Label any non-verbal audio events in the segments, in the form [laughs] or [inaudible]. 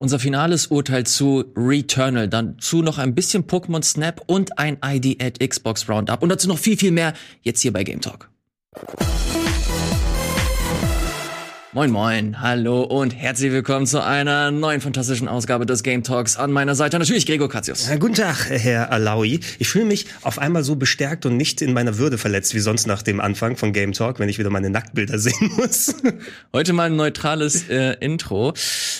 Unser finales Urteil zu Returnal, dazu noch ein bisschen Pokémon Snap und ein ID at Xbox Roundup und dazu noch viel, viel mehr jetzt hier bei Game Talk. Moin moin, hallo und herzlich willkommen zu einer neuen fantastischen Ausgabe des Game Talks. An meiner Seite natürlich Gregor Katzius. Ja, guten Tag, Herr Alaui. Ich fühle mich auf einmal so bestärkt und nicht in meiner Würde verletzt wie sonst nach dem Anfang von Game Talk, wenn ich wieder meine Nacktbilder [laughs] sehen muss. Heute mal ein neutrales äh, Intro,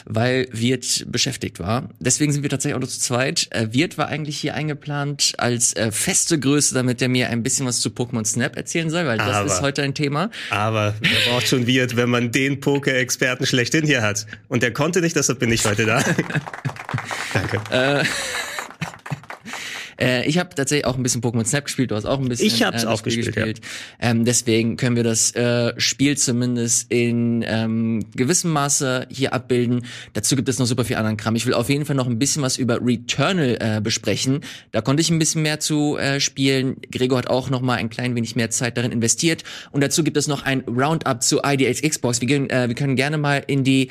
weil Wirt beschäftigt war. Deswegen sind wir tatsächlich auch nur zu zweit. Äh, Wirt war eigentlich hier eingeplant als äh, feste Größe, damit er mir ein bisschen was zu Pokémon Snap erzählen soll, weil das Aber- ist heute ein Thema. Aber wer braucht schon Wirt, wenn man den Poker-Experten schlechthin hier hat? Und der konnte nicht, deshalb bin ich heute da. [laughs] Danke. Äh, ich habe tatsächlich auch ein bisschen Pokémon Snap gespielt, du hast auch ein bisschen Ich hab's äh, auch Spiel gespielt, Ähm, deswegen können wir das äh, Spiel zumindest in ähm, gewissem Maße hier abbilden. Dazu gibt es noch super viel anderen Kram. Ich will auf jeden Fall noch ein bisschen was über Returnal äh, besprechen. Da konnte ich ein bisschen mehr zu äh, spielen. Gregor hat auch noch mal ein klein wenig mehr Zeit darin investiert. Und dazu gibt es noch ein Roundup zu IDH Xbox. Wir, gehen, äh, wir können gerne mal in die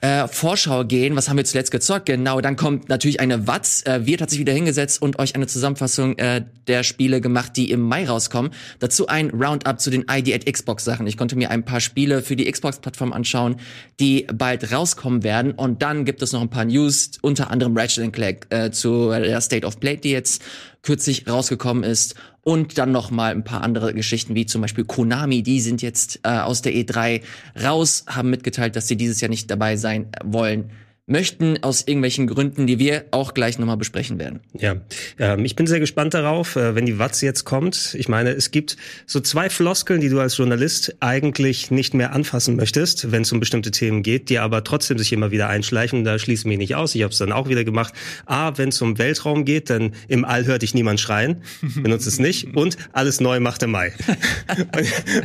äh, Vorschau gehen. Was haben wir zuletzt gezockt? Genau, dann kommt natürlich eine Watz. Äh, Wirt hat sich wieder hingesetzt und euch eine Zusammenfassung äh, der Spiele gemacht, die im Mai rauskommen. Dazu ein Roundup zu den ID at Xbox Sachen. Ich konnte mir ein paar Spiele für die Xbox-Plattform anschauen, die bald rauskommen werden. Und dann gibt es noch ein paar News, unter anderem Ratchet Clank äh, zu der State of Play, die jetzt kürzlich rausgekommen ist. Und dann noch mal ein paar andere Geschichten, wie zum Beispiel Konami, die sind jetzt äh, aus der E3 raus, haben mitgeteilt, dass sie dieses Jahr nicht dabei sein wollen möchten, aus irgendwelchen Gründen, die wir auch gleich nochmal besprechen werden. Ja, ähm, ich bin sehr gespannt darauf, äh, wenn die Watz jetzt kommt. Ich meine, es gibt so zwei Floskeln, die du als Journalist eigentlich nicht mehr anfassen möchtest, wenn es um bestimmte Themen geht, die aber trotzdem sich immer wieder einschleichen. Da schließe ich mich nicht aus. Ich habe es dann auch wieder gemacht. A, wenn es um Weltraum geht, dann im All hört dich niemand schreien. [laughs] Benutzt es nicht. Und alles neu macht der Mai. [laughs]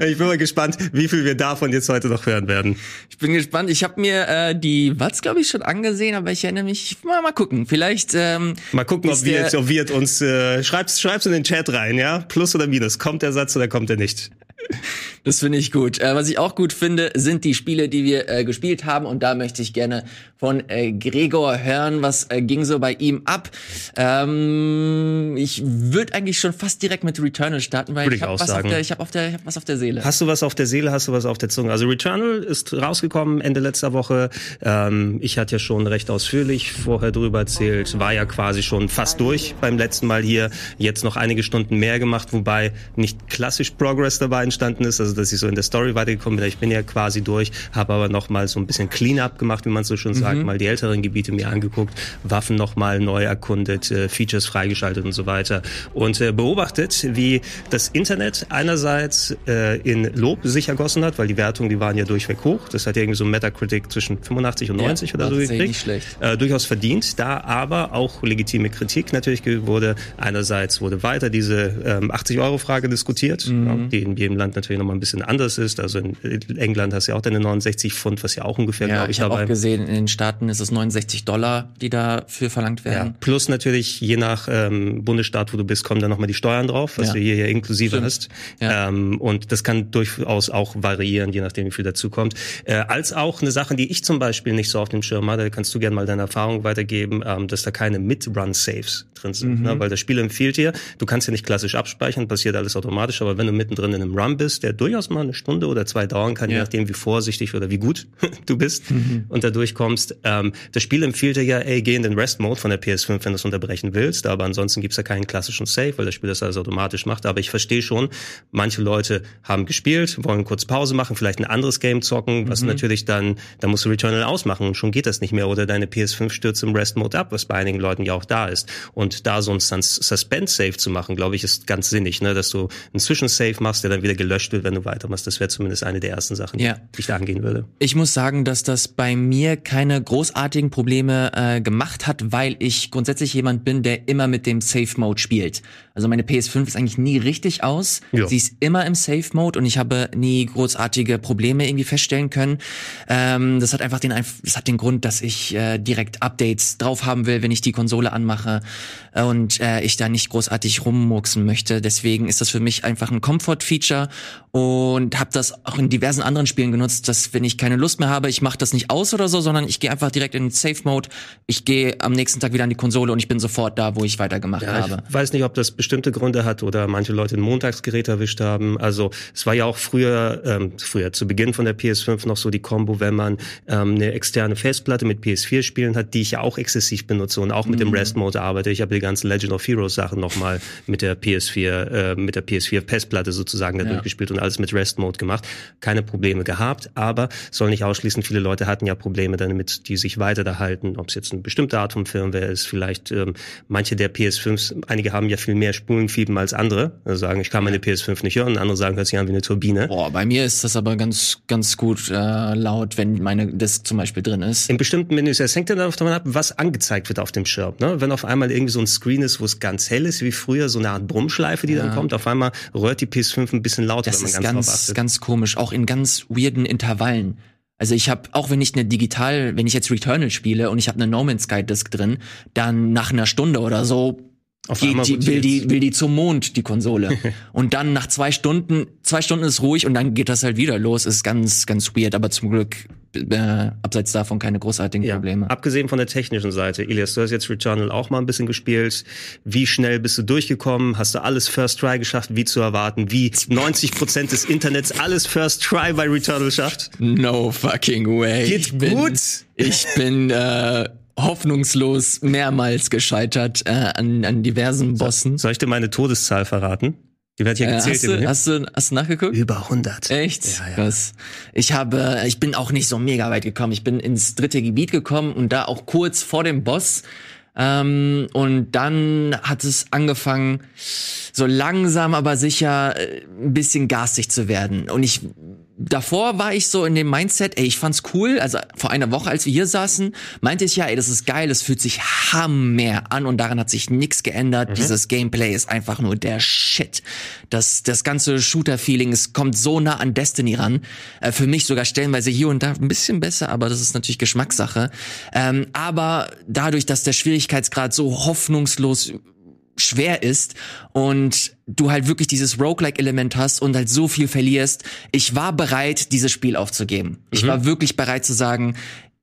Ich bin mal gespannt, wie viel wir davon jetzt heute noch hören werden. Ich bin gespannt. Ich habe mir äh, die Watz, glaube ich, schon angesehen, aber ich erinnere mich, mal, mal gucken. Vielleicht ähm, Mal gucken, ob wir jetzt, ob wir uns äh, schreib's, schreib's in den Chat rein, ja? Plus oder Minus. Kommt der Satz oder kommt er nicht? [laughs] Das finde ich gut. Äh, was ich auch gut finde, sind die Spiele, die wir äh, gespielt haben. Und da möchte ich gerne von äh, Gregor hören, was äh, ging so bei ihm ab. Ähm, ich würde eigentlich schon fast direkt mit Returnal starten, weil ich ich habe was, auf der- ich hab auf der- ich hab was auf der Seele. Hast du was auf der Seele, hast du was auf der Zunge? Also Returnal ist rausgekommen Ende letzter Woche. Ähm, ich hatte ja schon recht ausführlich vorher drüber erzählt, war ja quasi schon fast durch beim letzten Mal hier. Jetzt noch einige Stunden mehr gemacht, wobei nicht klassisch Progress dabei entstanden ist, also dass ich so in der Story weitergekommen bin. Ich bin ja quasi durch, habe aber noch mal so ein bisschen Cleanup gemacht, wie man so schon sagt, mal die älteren Gebiete mir angeguckt, Waffen noch mal neu erkundet, äh, Features freigeschaltet und so weiter und äh, beobachtet, wie das Internet einerseits äh, in Lob sich ergossen hat, weil die Wertungen, die waren ja durchweg hoch. Das hat ja irgendwie so Metacritic zwischen 85 und 90 oder war so gekriegt. nicht schlecht. Äh, durchaus verdient, da aber auch legitime Kritik natürlich wurde. Einerseits wurde weiter diese ähm, 80-Euro-Frage diskutiert, Mhm. ja, die in jedem Land natürlich nochmal ein bisschen anders ist. Also in England hast du ja auch deine 69 Pfund, was ja auch ungefähr, ja, glaube ich ich, habe dabei auch gesehen, in den Staaten ist es 69 Dollar, die dafür verlangt Ja, werden. plus natürlich, je nach ähm, Bundesstaat, wo du bist, kommen dann nochmal die Steuern drauf, was Ja. du hier ja inklusive Stimmt. hast. Ja. Ähm, und das kann durchaus auch variieren, je nachdem, wie viel dazukommt. Äh, als auch eine Sache, die ich zum Beispiel nicht so auf dem Schirm hatte, kannst du gerne mal deine Erfahrung weitergeben, ähm, dass da keine Mid-Run-Saves drin sind. Mhm. Ne? Weil das Spiel empfiehlt dir, du kannst ja nicht klassisch abspeichern, passiert alles automatisch, aber wenn du mittendrin in einem Run bist, der durchaus mal eine Stunde oder zwei dauern kann, je Ja. Mhm. nachdem, wie vorsichtig oder wie gut [laughs] du bist und da durchkommst, ähm, das Spiel empfiehlt dir ja, ey, geh in den Rest-Mode von der PS5, wenn du es unterbrechen willst, aber ansonsten gibt's ja keinen klassischen Save, weil das Spiel das alles automatisch macht. Aber ich verstehe schon, manche Leute haben gespielt, wollen kurz Pause machen, vielleicht ein anderes Game zocken, was natürlich dann, da musst du Returnal ausmachen und schon geht das nicht mehr. Oder deine PS5 stürzt im Rest-Mode ab, was bei einigen Leuten ja auch da ist. Und da so ein Sus- Suspense-Save zu machen, glaube ich, ist ganz sinnig, ne? dass du einen Zwischensave machst, der dann wieder gelöscht wird, wenn du weitermachst. Das wäre zumindest eine der ersten Sachen, Ja. die ich da angehen würde. Ich muss sagen, dass das bei mir keine großartigen Probleme äh, gemacht hat, weil ich grundsätzlich jemand bin, der immer mit dem Safe Mode spielt. Also meine PS5 ist eigentlich nie richtig aus. Ja. Sie ist immer im Safe Mode und ich habe nie großartige Probleme irgendwie feststellen können. Ähm, das hat einfach den, das hat den Grund, dass ich äh, direkt Updates drauf haben will, wenn ich die Konsole anmache und äh, ich da nicht großartig rummurksen möchte. Deswegen ist das für mich einfach ein Comfort-Feature und habe das auch in diversen anderen Spielen genutzt, dass wenn ich keine Lust mehr habe, ich mache das nicht aus oder so, sondern ich gehe einfach direkt in den Safe Mode. Ich gehe am nächsten Tag wieder an die Konsole und ich bin sofort da, wo ich weitergemacht Ja, habe. ich weiß nicht, ob das bestimmte Gründe hat oder manche Leute ein Montagsgerät erwischt haben. Also es war ja auch früher, ähm, früher zu Beginn von der PS5 noch so die Combo, wenn man ähm, eine externe Festplatte mit PS4-Spielen hat, die ich ja auch exzessiv benutze und auch mit dem Rest-Mode arbeite. Ich habe die ganzen Legend of Heroes Sachen nochmal mit der PS4, äh, mit der PS4-Festplatte sozusagen da Ja. durchgespielt und alles mit Rest-Mode gemacht. Keine Probleme gehabt, aber soll nicht ausschließen, viele Leute hatten ja Probleme damit, die sich weiter da halten, ob es jetzt eine bestimmte Art von Firmware ist, vielleicht ähm, manche der PS5s, einige haben ja viel mehr Spulenfieber als andere, also sagen, ich kann meine PS5 nicht hören, andere sagen, hört sich an wie eine Turbine. Boah, bei mir ist das aber ganz, ganz gut äh, laut, wenn meine Disk zum Beispiel drin ist. In bestimmten Menüs, es hängt dann davon ab, was angezeigt wird auf dem Schirm. Ne? Wenn auf einmal irgendwie so ein Screen ist, wo es ganz hell ist, wie früher, so eine Art Brummschleife, die dann kommt, auf einmal rührt die PS5 ein bisschen lauter, Das wenn man ist ganz, ganz, achtet. ganz komisch, auch in ganz weirden Intervallen. Also ich habe, auch wenn ich eine digital, wenn ich jetzt Returnal spiele und ich habe eine No Man's Sky Disk drin, dann nach einer Stunde oder so Auf einmal die, will die will die zum Mond die Konsole [laughs] und dann nach zwei Stunden zwei Stunden ist ruhig und dann geht das halt wieder los. Ist ganz ganz weird, aber zum Glück äh, abseits davon keine großartigen Probleme. Abgesehen von der technischen Seite, Elias, du hast jetzt Returnal auch mal ein bisschen gespielt. Wie schnell bist du durchgekommen? Hast du alles First Try geschafft, wie zu erwarten? Wie 90 Prozent des Internets alles First Try bei Returnal schafft? No fucking way. Geht ich bin, gut? Ich bin äh, hoffnungslos mehrmals gescheitert äh, an, an diversen Bossen. Soll ich dir meine Todeszahl verraten? Die wird ja Äh, gezählt. hast, im du, hast, du, hast du nachgeguckt? Über 100. Echt? Ja, ja. Krass. Ich habe, ich bin auch nicht so mega weit gekommen. Ich bin ins dritte Gebiet gekommen und da auch kurz vor dem Boss. Ähm, und dann hat es angefangen, so langsam aber sicher äh, ein bisschen garstig zu werden. Und ich davor war ich so in dem Mindset, ey, ich fand's cool. Also vor einer Woche, als wir hier saßen, meinte ich ja, ey, das ist geil, es fühlt sich hammer an und daran hat sich nichts geändert. Dieses Gameplay ist einfach nur der Shit. Das, das ganze Shooter-Feeling, es kommt so nah an Destiny ran. Äh, für mich sogar stellenweise hier und da ein bisschen besser, aber das ist natürlich Geschmackssache. Ähm, aber dadurch, dass der Schwierigkeitsgrad so hoffnungslos schwer ist und du halt wirklich dieses Roguelike-Element hast und halt so viel verlierst. Ich war bereit, dieses Spiel aufzugeben. Ich war wirklich bereit zu sagen,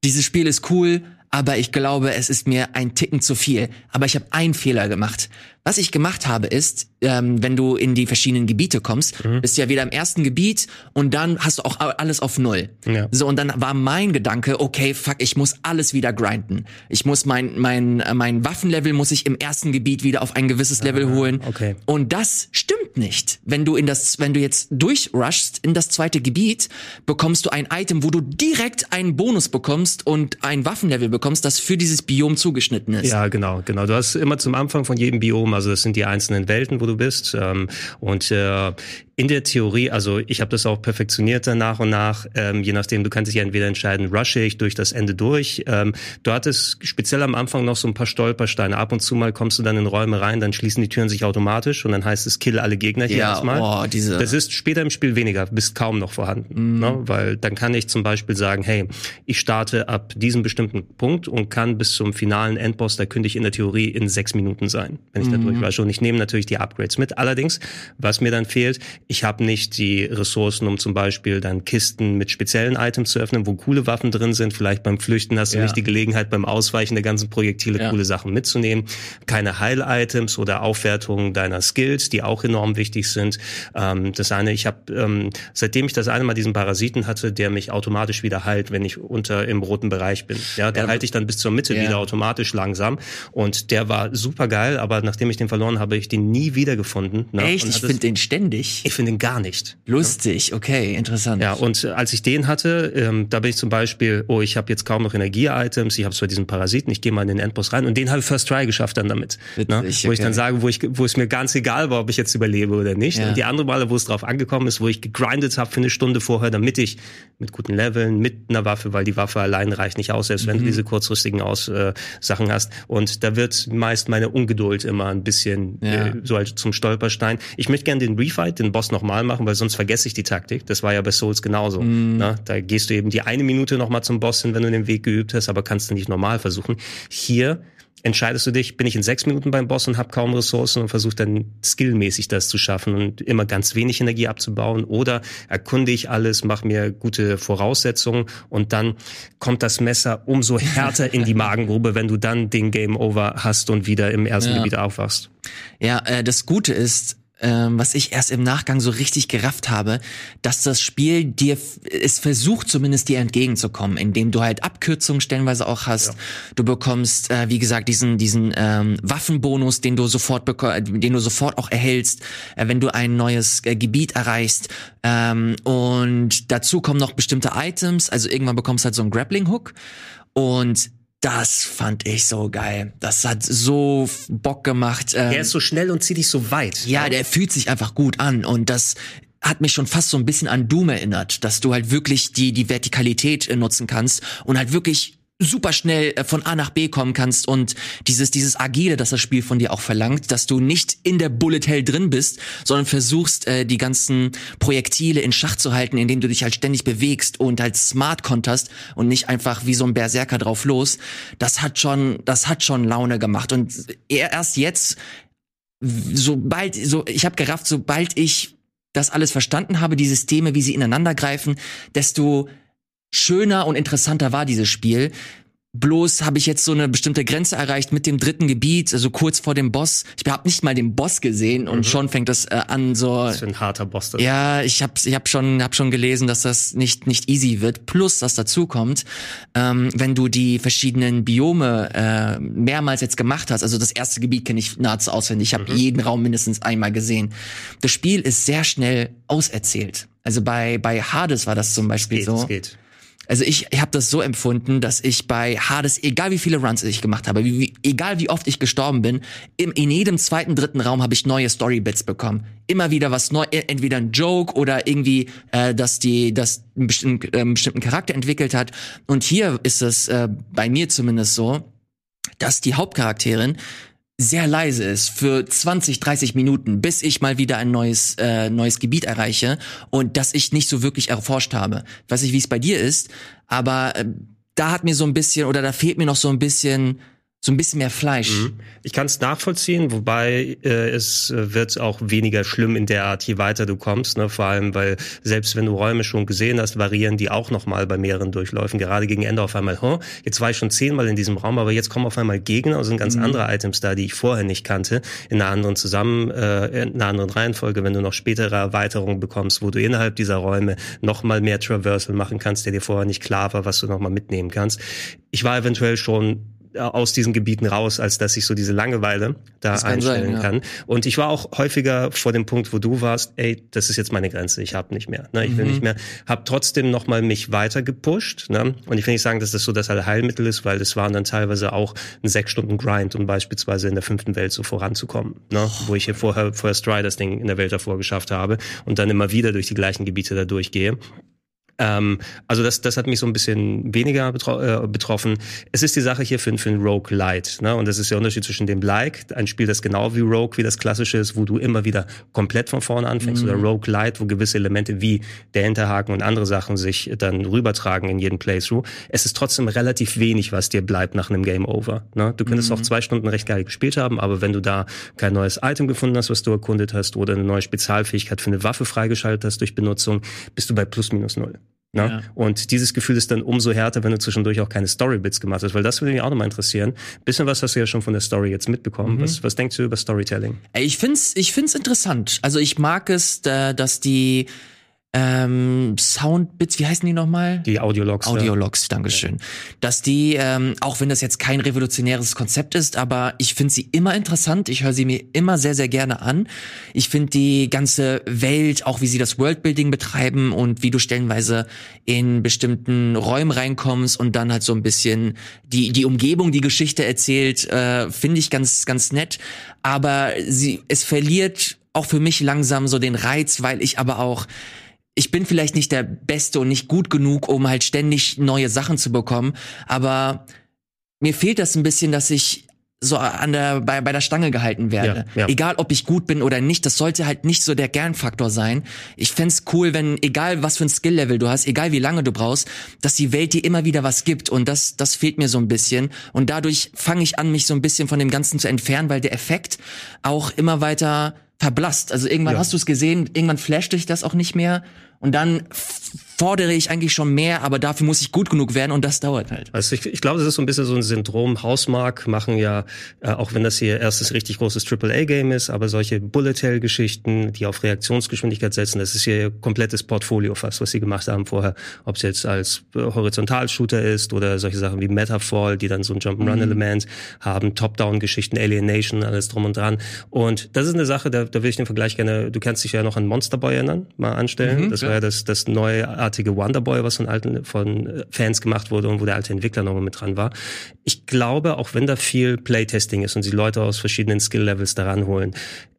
dieses Spiel ist cool, aber ich glaube, es ist mir ein Ticken zu viel. Aber ich habe einen Fehler gemacht. Was ich gemacht habe, ist, ähm, wenn du in die verschiedenen Gebiete kommst, bist du ja wieder im ersten Gebiet und dann hast du auch alles auf Null. Ja. So, und dann war mein Gedanke, okay, fuck, ich muss alles wieder grinden. Ich muss mein, mein, äh, mein Waffenlevel muss ich im ersten Gebiet wieder auf ein gewisses Level holen. okay. Und das stimmt nicht. Wenn du in das, wenn du jetzt durchrushst in das zweite Gebiet, bekommst du ein Item, wo du direkt einen Bonus bekommst und ein Waffenlevel bekommst, das für dieses Biom zugeschnitten ist. Ja, genau, genau. Du hast immer zum Anfang von jedem Biom, also das sind die einzelnen Welten, wo du bist. Ähm, und äh, in der Theorie, also ich habe das auch perfektioniert dann nach und nach, ähm, je nachdem, du kannst dich ja entweder entscheiden, rushe ich durch das Ende durch. Ähm, du hattest speziell am Anfang noch so ein paar Stolpersteine. Ab und zu mal kommst du dann in Räume rein, dann schließen die Türen sich automatisch und dann heißt es, kill alle Gegner hier Ja, erstmal. boah, diese- Das ist später im Spiel weniger, bist kaum noch vorhanden. Ne? Weil dann kann ich zum Beispiel sagen, hey, ich starte ab diesem bestimmten Punkt und kann bis zum finalen Endboss, da könnte ich in der Theorie in sechs Minuten sein, wenn ich da durchwasche. Und ich nehme natürlich die Upgrades mit. Allerdings, was mir dann fehlt, ich habe nicht die Ressourcen, um zum Beispiel dann Kisten mit speziellen Items zu öffnen, wo coole Waffen drin sind. Vielleicht beim Flüchten hast du Ja. nicht die Gelegenheit, beim Ausweichen der ganzen Projektile Ja. coole Sachen mitzunehmen. Keine Heil-Items oder Aufwertungen deiner Skills, die auch enorm wichtig sind. Ähm, das eine, ich habe, ähm, seitdem ich das eine Mal diesen Parasiten hatte, der mich automatisch wieder heilt, wenn ich unter im roten Bereich bin. Ja, der Ja. halte ich dann bis zur Mitte wieder automatisch langsam. Und der war super geil, aber nachdem ich den verloren habe, ich den nie wiedergefunden. Ne? Echt? Und Ich finde den ständig. Ich ich finde ihn gar nicht. Lustig, okay, interessant. Ja, und äh, als ich den hatte, ähm, da bin ich zum Beispiel, oh, ich habe jetzt kaum noch Energie-Items, ich habe zwar diesen Parasiten, ich gehe mal in den Endboss rein und den habe ich First Try geschafft dann damit. Witzig, ne? Wo ich okay. dann sage, wo, ich, wo es mir ganz egal war, ob ich jetzt überlebe oder nicht. Ja. Und die andere Male, wo es drauf angekommen ist, wo ich gegrindet habe für eine Stunde vorher, damit ich mit guten Leveln, mit einer Waffe, weil die Waffe allein reicht nicht aus, selbst wenn Mhm. du diese kurzfristigen aus, äh, Sachen hast. Und da wird meist meine Ungeduld immer ein bisschen Ja. äh, so halt zum Stolperstein. Ich möchte gerne den Refight, den Boss nochmal machen, weil sonst vergesse ich die Taktik. Das war ja bei Souls genauso. Mhm. Ne? Da gehst du eben die eine Minute nochmal zum Boss hin, wenn du den Weg geübt hast, aber kannst du nicht normal versuchen. Hier entscheidest du dich, bin ich in sechs Minuten beim Boss und habe kaum Ressourcen und versuche dann skillmäßig das zu schaffen und immer ganz wenig Energie abzubauen oder erkunde ich alles, mache mir gute Voraussetzungen und dann kommt das Messer umso härter in die Magengrube, wenn du dann den Game Over hast und wieder im ersten Ja. Gebiet aufwachst. Ja, äh, das Gute ist, ähm, was ich erst im Nachgang so richtig gerafft habe, dass das Spiel dir, es versucht zumindest dir entgegenzukommen, indem du halt Abkürzungen stellenweise auch hast. Du bekommst, äh, wie gesagt, diesen diesen ähm, Waffenbonus, den du sofort den du sofort auch erhältst, äh, wenn du ein neues äh, Gebiet erreichst. Ähm, und dazu kommen noch bestimmte Items. Also irgendwann bekommst du halt so einen Grappling Hook und das fand ich so geil. Das hat so Bock gemacht. Ähm, Der ist so schnell und zieht dich so weit. ja, der fühlt sich einfach gut an und das hat mich schon fast so ein bisschen an Doom erinnert, dass du halt wirklich die die Vertikalität äh, nutzen kannst und halt wirklich super schnell äh, von A nach B kommen kannst und dieses dieses agile, das das Spiel von dir auch verlangt, dass du nicht in der Bullet Hell drin bist, sondern versuchst äh, die ganzen Projektile in Schach zu halten, indem du dich halt ständig bewegst und halt smart konterst und nicht einfach wie so ein Berserker drauf los. Das hat schon das hat schon Laune gemacht und er- erst jetzt sobald so ich habe gerafft, sobald ich das alles verstanden habe, die Systeme, wie sie ineinander greifen, desto schöner und interessanter war dieses Spiel. Bloß habe ich jetzt so eine bestimmte Grenze erreicht mit dem dritten Gebiet, also kurz vor dem Boss. Ich habe nicht mal den Boss gesehen und schon fängt das äh, an so Was für ein harter Boss das ist. ja, ich habe ich hab schon, hab schon gelesen, dass das nicht, nicht easy wird. Plus, dass dazu kommt, ähm, wenn du die verschiedenen Biome äh, mehrmals jetzt gemacht hast, also das erste Gebiet kenne ich nahezu auswendig, ich habe jeden Raum mindestens einmal gesehen. Das Spiel ist sehr schnell auserzählt. Also bei, bei Hades war das zum Beispiel Geht, so. es geht. Also ich, ich habe das so empfunden, dass ich bei Hades, egal wie viele Runs ich gemacht habe, wie, wie, egal wie oft ich gestorben bin, im, in jedem zweiten, dritten Raum habe ich neue Storybits bekommen. Immer wieder was neu, e- entweder ein Joke oder irgendwie, äh, dass die, dass einen bestimmten, äh, bestimmten Charakter entwickelt hat. Und hier ist es äh, bei mir zumindest so, dass die Hauptcharakterin sehr leise ist für 20, 30 Minuten, bis ich mal wieder ein neues, äh, neues Gebiet erreiche und das ich nicht so wirklich erforscht habe. Weiß nicht, wie es bei dir ist, aber äh, da hat mir so ein bisschen oder da fehlt mir noch so ein bisschen so ein bisschen mehr Fleisch. Ich kann es nachvollziehen, wobei äh, es äh, wird auch weniger schlimm in der Art, je weiter du kommst. Ne? Vor allem, weil selbst wenn du Räume schon gesehen hast, variieren die auch nochmal bei mehreren Durchläufen. Gerade gegen Ende auf einmal, huh, jetzt war ich schon zehnmal in diesem Raum, aber jetzt kommen auf einmal Gegner, also sind ganz andere Items da, die ich vorher nicht kannte, in einer anderen zusammen, äh, in einer anderen Reihenfolge, wenn du noch spätere Erweiterungen bekommst, wo du innerhalb dieser Räume nochmal mehr Traversal machen kannst, der dir vorher nicht klar war, was du nochmal mitnehmen kannst. Ich war eventuell schon aus diesen Gebieten raus, als dass ich so diese Langeweile da kann einstellen sein, ja. kann. Und ich war auch häufiger vor dem Punkt, wo du warst, ey, das ist jetzt meine Grenze, ich habe nicht mehr, ne, ich Mhm. will nicht mehr, habe trotzdem noch mal mich weiter gepusht, ne? Und ich will nicht sagen, dass das so das Allheilmittel ist, weil das waren dann teilweise auch ein sechs Stunden Grind, um beispielsweise in der fünften Welt so voranzukommen, ne? Wo ich hier vorher Try das Ding in der Welt davor geschafft habe und dann immer wieder durch die gleichen Gebiete da durchgehe. Ähm, also das, das hat mich so ein bisschen weniger betro äh, betroffen. Es ist die Sache hier für, für ein Rogue Light. Ne? Und das ist der Unterschied zwischen dem Like, ein Spiel, das genau wie Rogue, wie das klassische ist, wo du immer wieder komplett von vorne anfängst, oder Rogue Light, wo gewisse Elemente wie der Hinterhaken und andere Sachen sich dann rübertragen in jeden Playthrough. Es ist trotzdem relativ wenig, was dir bleibt nach einem Game Over. Ne? Du könntest auch zwei Stunden recht geil gespielt haben, aber wenn du da kein neues Item gefunden hast, was du erkundet hast, oder eine neue Spezialfähigkeit für eine Waffe freigeschaltet hast durch Benutzung, bist du bei plus minus null. Ne? Ja. Und dieses Gefühl ist dann umso härter, wenn du zwischendurch auch keine Storybits gemacht hast, weil das würde mich auch nochmal interessieren. Bisschen was hast du ja schon von der Story jetzt mitbekommen. Was, was denkst du über Storytelling? Ich find's, ich find's interessant. Also ich mag es, da, dass die ähm, Soundbits, wie heißen die nochmal? Die Audiologs. Audiologs, ja. Dankeschön. Dass die, ähm, auch wenn das jetzt kein revolutionäres Konzept ist, aber ich finde sie immer interessant. Ich höre sie mir immer sehr, sehr gerne an. Ich finde die ganze Welt, auch wie sie das Worldbuilding betreiben und wie du stellenweise in bestimmten Räumen reinkommst und dann halt so ein bisschen die, die Umgebung, die Geschichte erzählt, äh, finde ich ganz, ganz nett. Aber sie, es verliert auch für mich langsam so den Reiz, weil ich aber auch ich bin vielleicht nicht der Beste und nicht gut genug, um halt ständig neue Sachen zu bekommen, aber mir fehlt das ein bisschen, dass ich so an der bei, bei der Stange gehalten werde. Ja, ja. Egal ob ich gut bin oder nicht, das sollte halt nicht so der Gernfaktor sein. Ich fände cool, wenn egal was für ein Skill-Level du hast, egal wie lange du brauchst, dass die Welt dir immer wieder was gibt und das das fehlt mir so ein bisschen und dadurch fange ich an mich so ein bisschen von dem ganzen zu entfernen, weil der Effekt auch immer weiter verblasst. Also irgendwann ja. hast du es gesehen, irgendwann flasht dich das auch nicht mehr und dann fordere ich eigentlich schon mehr, aber dafür muss ich gut genug werden und das dauert halt. Also ich, ich glaube, das ist so ein bisschen so ein Syndrom. Hausmark machen ja, äh, auch wenn das hier erstes richtig großes AAA-Game ist, aber solche Bullet-Hell-Geschichten, die auf Reaktionsgeschwindigkeit setzen, das ist hier ihr komplettes Portfolio fast, was sie gemacht haben vorher. Ob es jetzt als Horizontal-Shooter ist oder solche Sachen wie Metafall, die dann so ein Jump'n'Run-Element mhm. haben, Top-Down-Geschichten, Alienation, alles drum und dran. Und das ist eine Sache, da, da will ich den Vergleich gerne, du kannst dich ja noch an Monster Boy erinnern, mal anstellen. Mhm, das war ja das, das neuartige Wonderboy, was von alten, von äh, Fans gemacht wurde und wo der alte Entwickler nochmal mit dran war. Ich glaube, auch wenn da viel Playtesting ist und sie Leute aus verschiedenen Skill-Levels daran holen,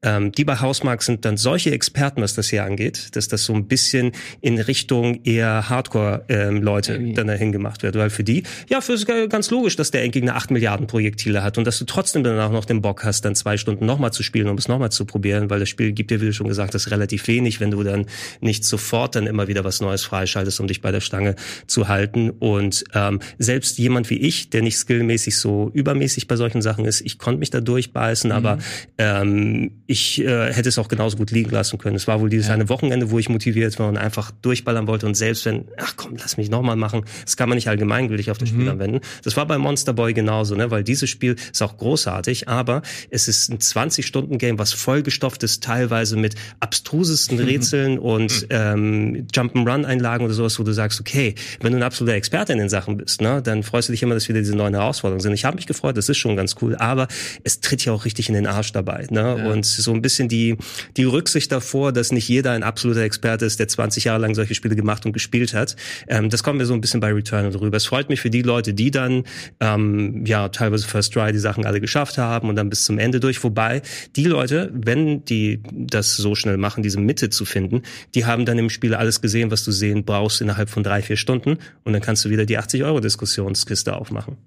ähm, die bei Hausmark sind dann solche Experten, was das hier angeht, dass das so ein bisschen in Richtung eher Hardcore-Leute ähm, dann dahin gemacht wird. Weil für die, ja, für ganz logisch, dass der Endgegner acht Milliarden Projektile hat und dass du trotzdem danach noch den Bock hast, dann zwei Stunden nochmal zu spielen, um es nochmal zu probieren, weil das Spiel gibt dir, wie du schon gesagt hast, relativ wenig, wenn du dann nicht sofort dann immer wieder was Neues freischaltest, um dich bei der Stange zu halten. Und ähm, selbst jemand wie ich, der nicht skillmäßig so übermäßig bei solchen Sachen ist, ich konnte mich da durchbeißen, mhm. aber ähm, ich äh, hätte es auch genauso gut liegen lassen können. Es war wohl dieses ja. eine Wochenende, wo ich motiviert war und einfach durchballern wollte und selbst wenn, ach komm, lass mich nochmal machen, das kann man nicht allgemeingültig auf das mhm. Spiel anwenden. Das war bei Monster Boy genauso, ne? weil dieses Spiel ist auch großartig, aber es ist ein 20-Stunden-Game, was vollgestopft ist, teilweise mit abstrusesten [laughs] Rätseln und mhm. [laughs] ähm, Jump'n'Run-Einlagen oder sowas, wo du sagst, okay, wenn du ein absoluter Experte in den Sachen bist, ne, dann freust du dich immer, dass wieder diese neuen Herausforderungen sind. Ich habe mich gefreut, das ist schon ganz cool, aber es tritt ja auch richtig in den Arsch dabei. Ne? Ja. Und so ein bisschen die, die Rücksicht davor, dass nicht jeder ein absoluter Experte ist, der 20 Jahre lang solche Spiele gemacht und gespielt hat. Ähm, das kommt mir so ein bisschen bei Returnal rüber. Es freut mich für die Leute, die dann ähm, ja teilweise First Try die Sachen alle geschafft haben und dann bis zum Ende durch. Wobei die Leute, wenn die das so schnell machen, diese Mitte zu finden, die haben dann im Spiel alles gesehen, was du sehen brauchst innerhalb von drei, vier Stunden und dann kannst du wieder die 80 Euro Diskussionskiste aufmachen.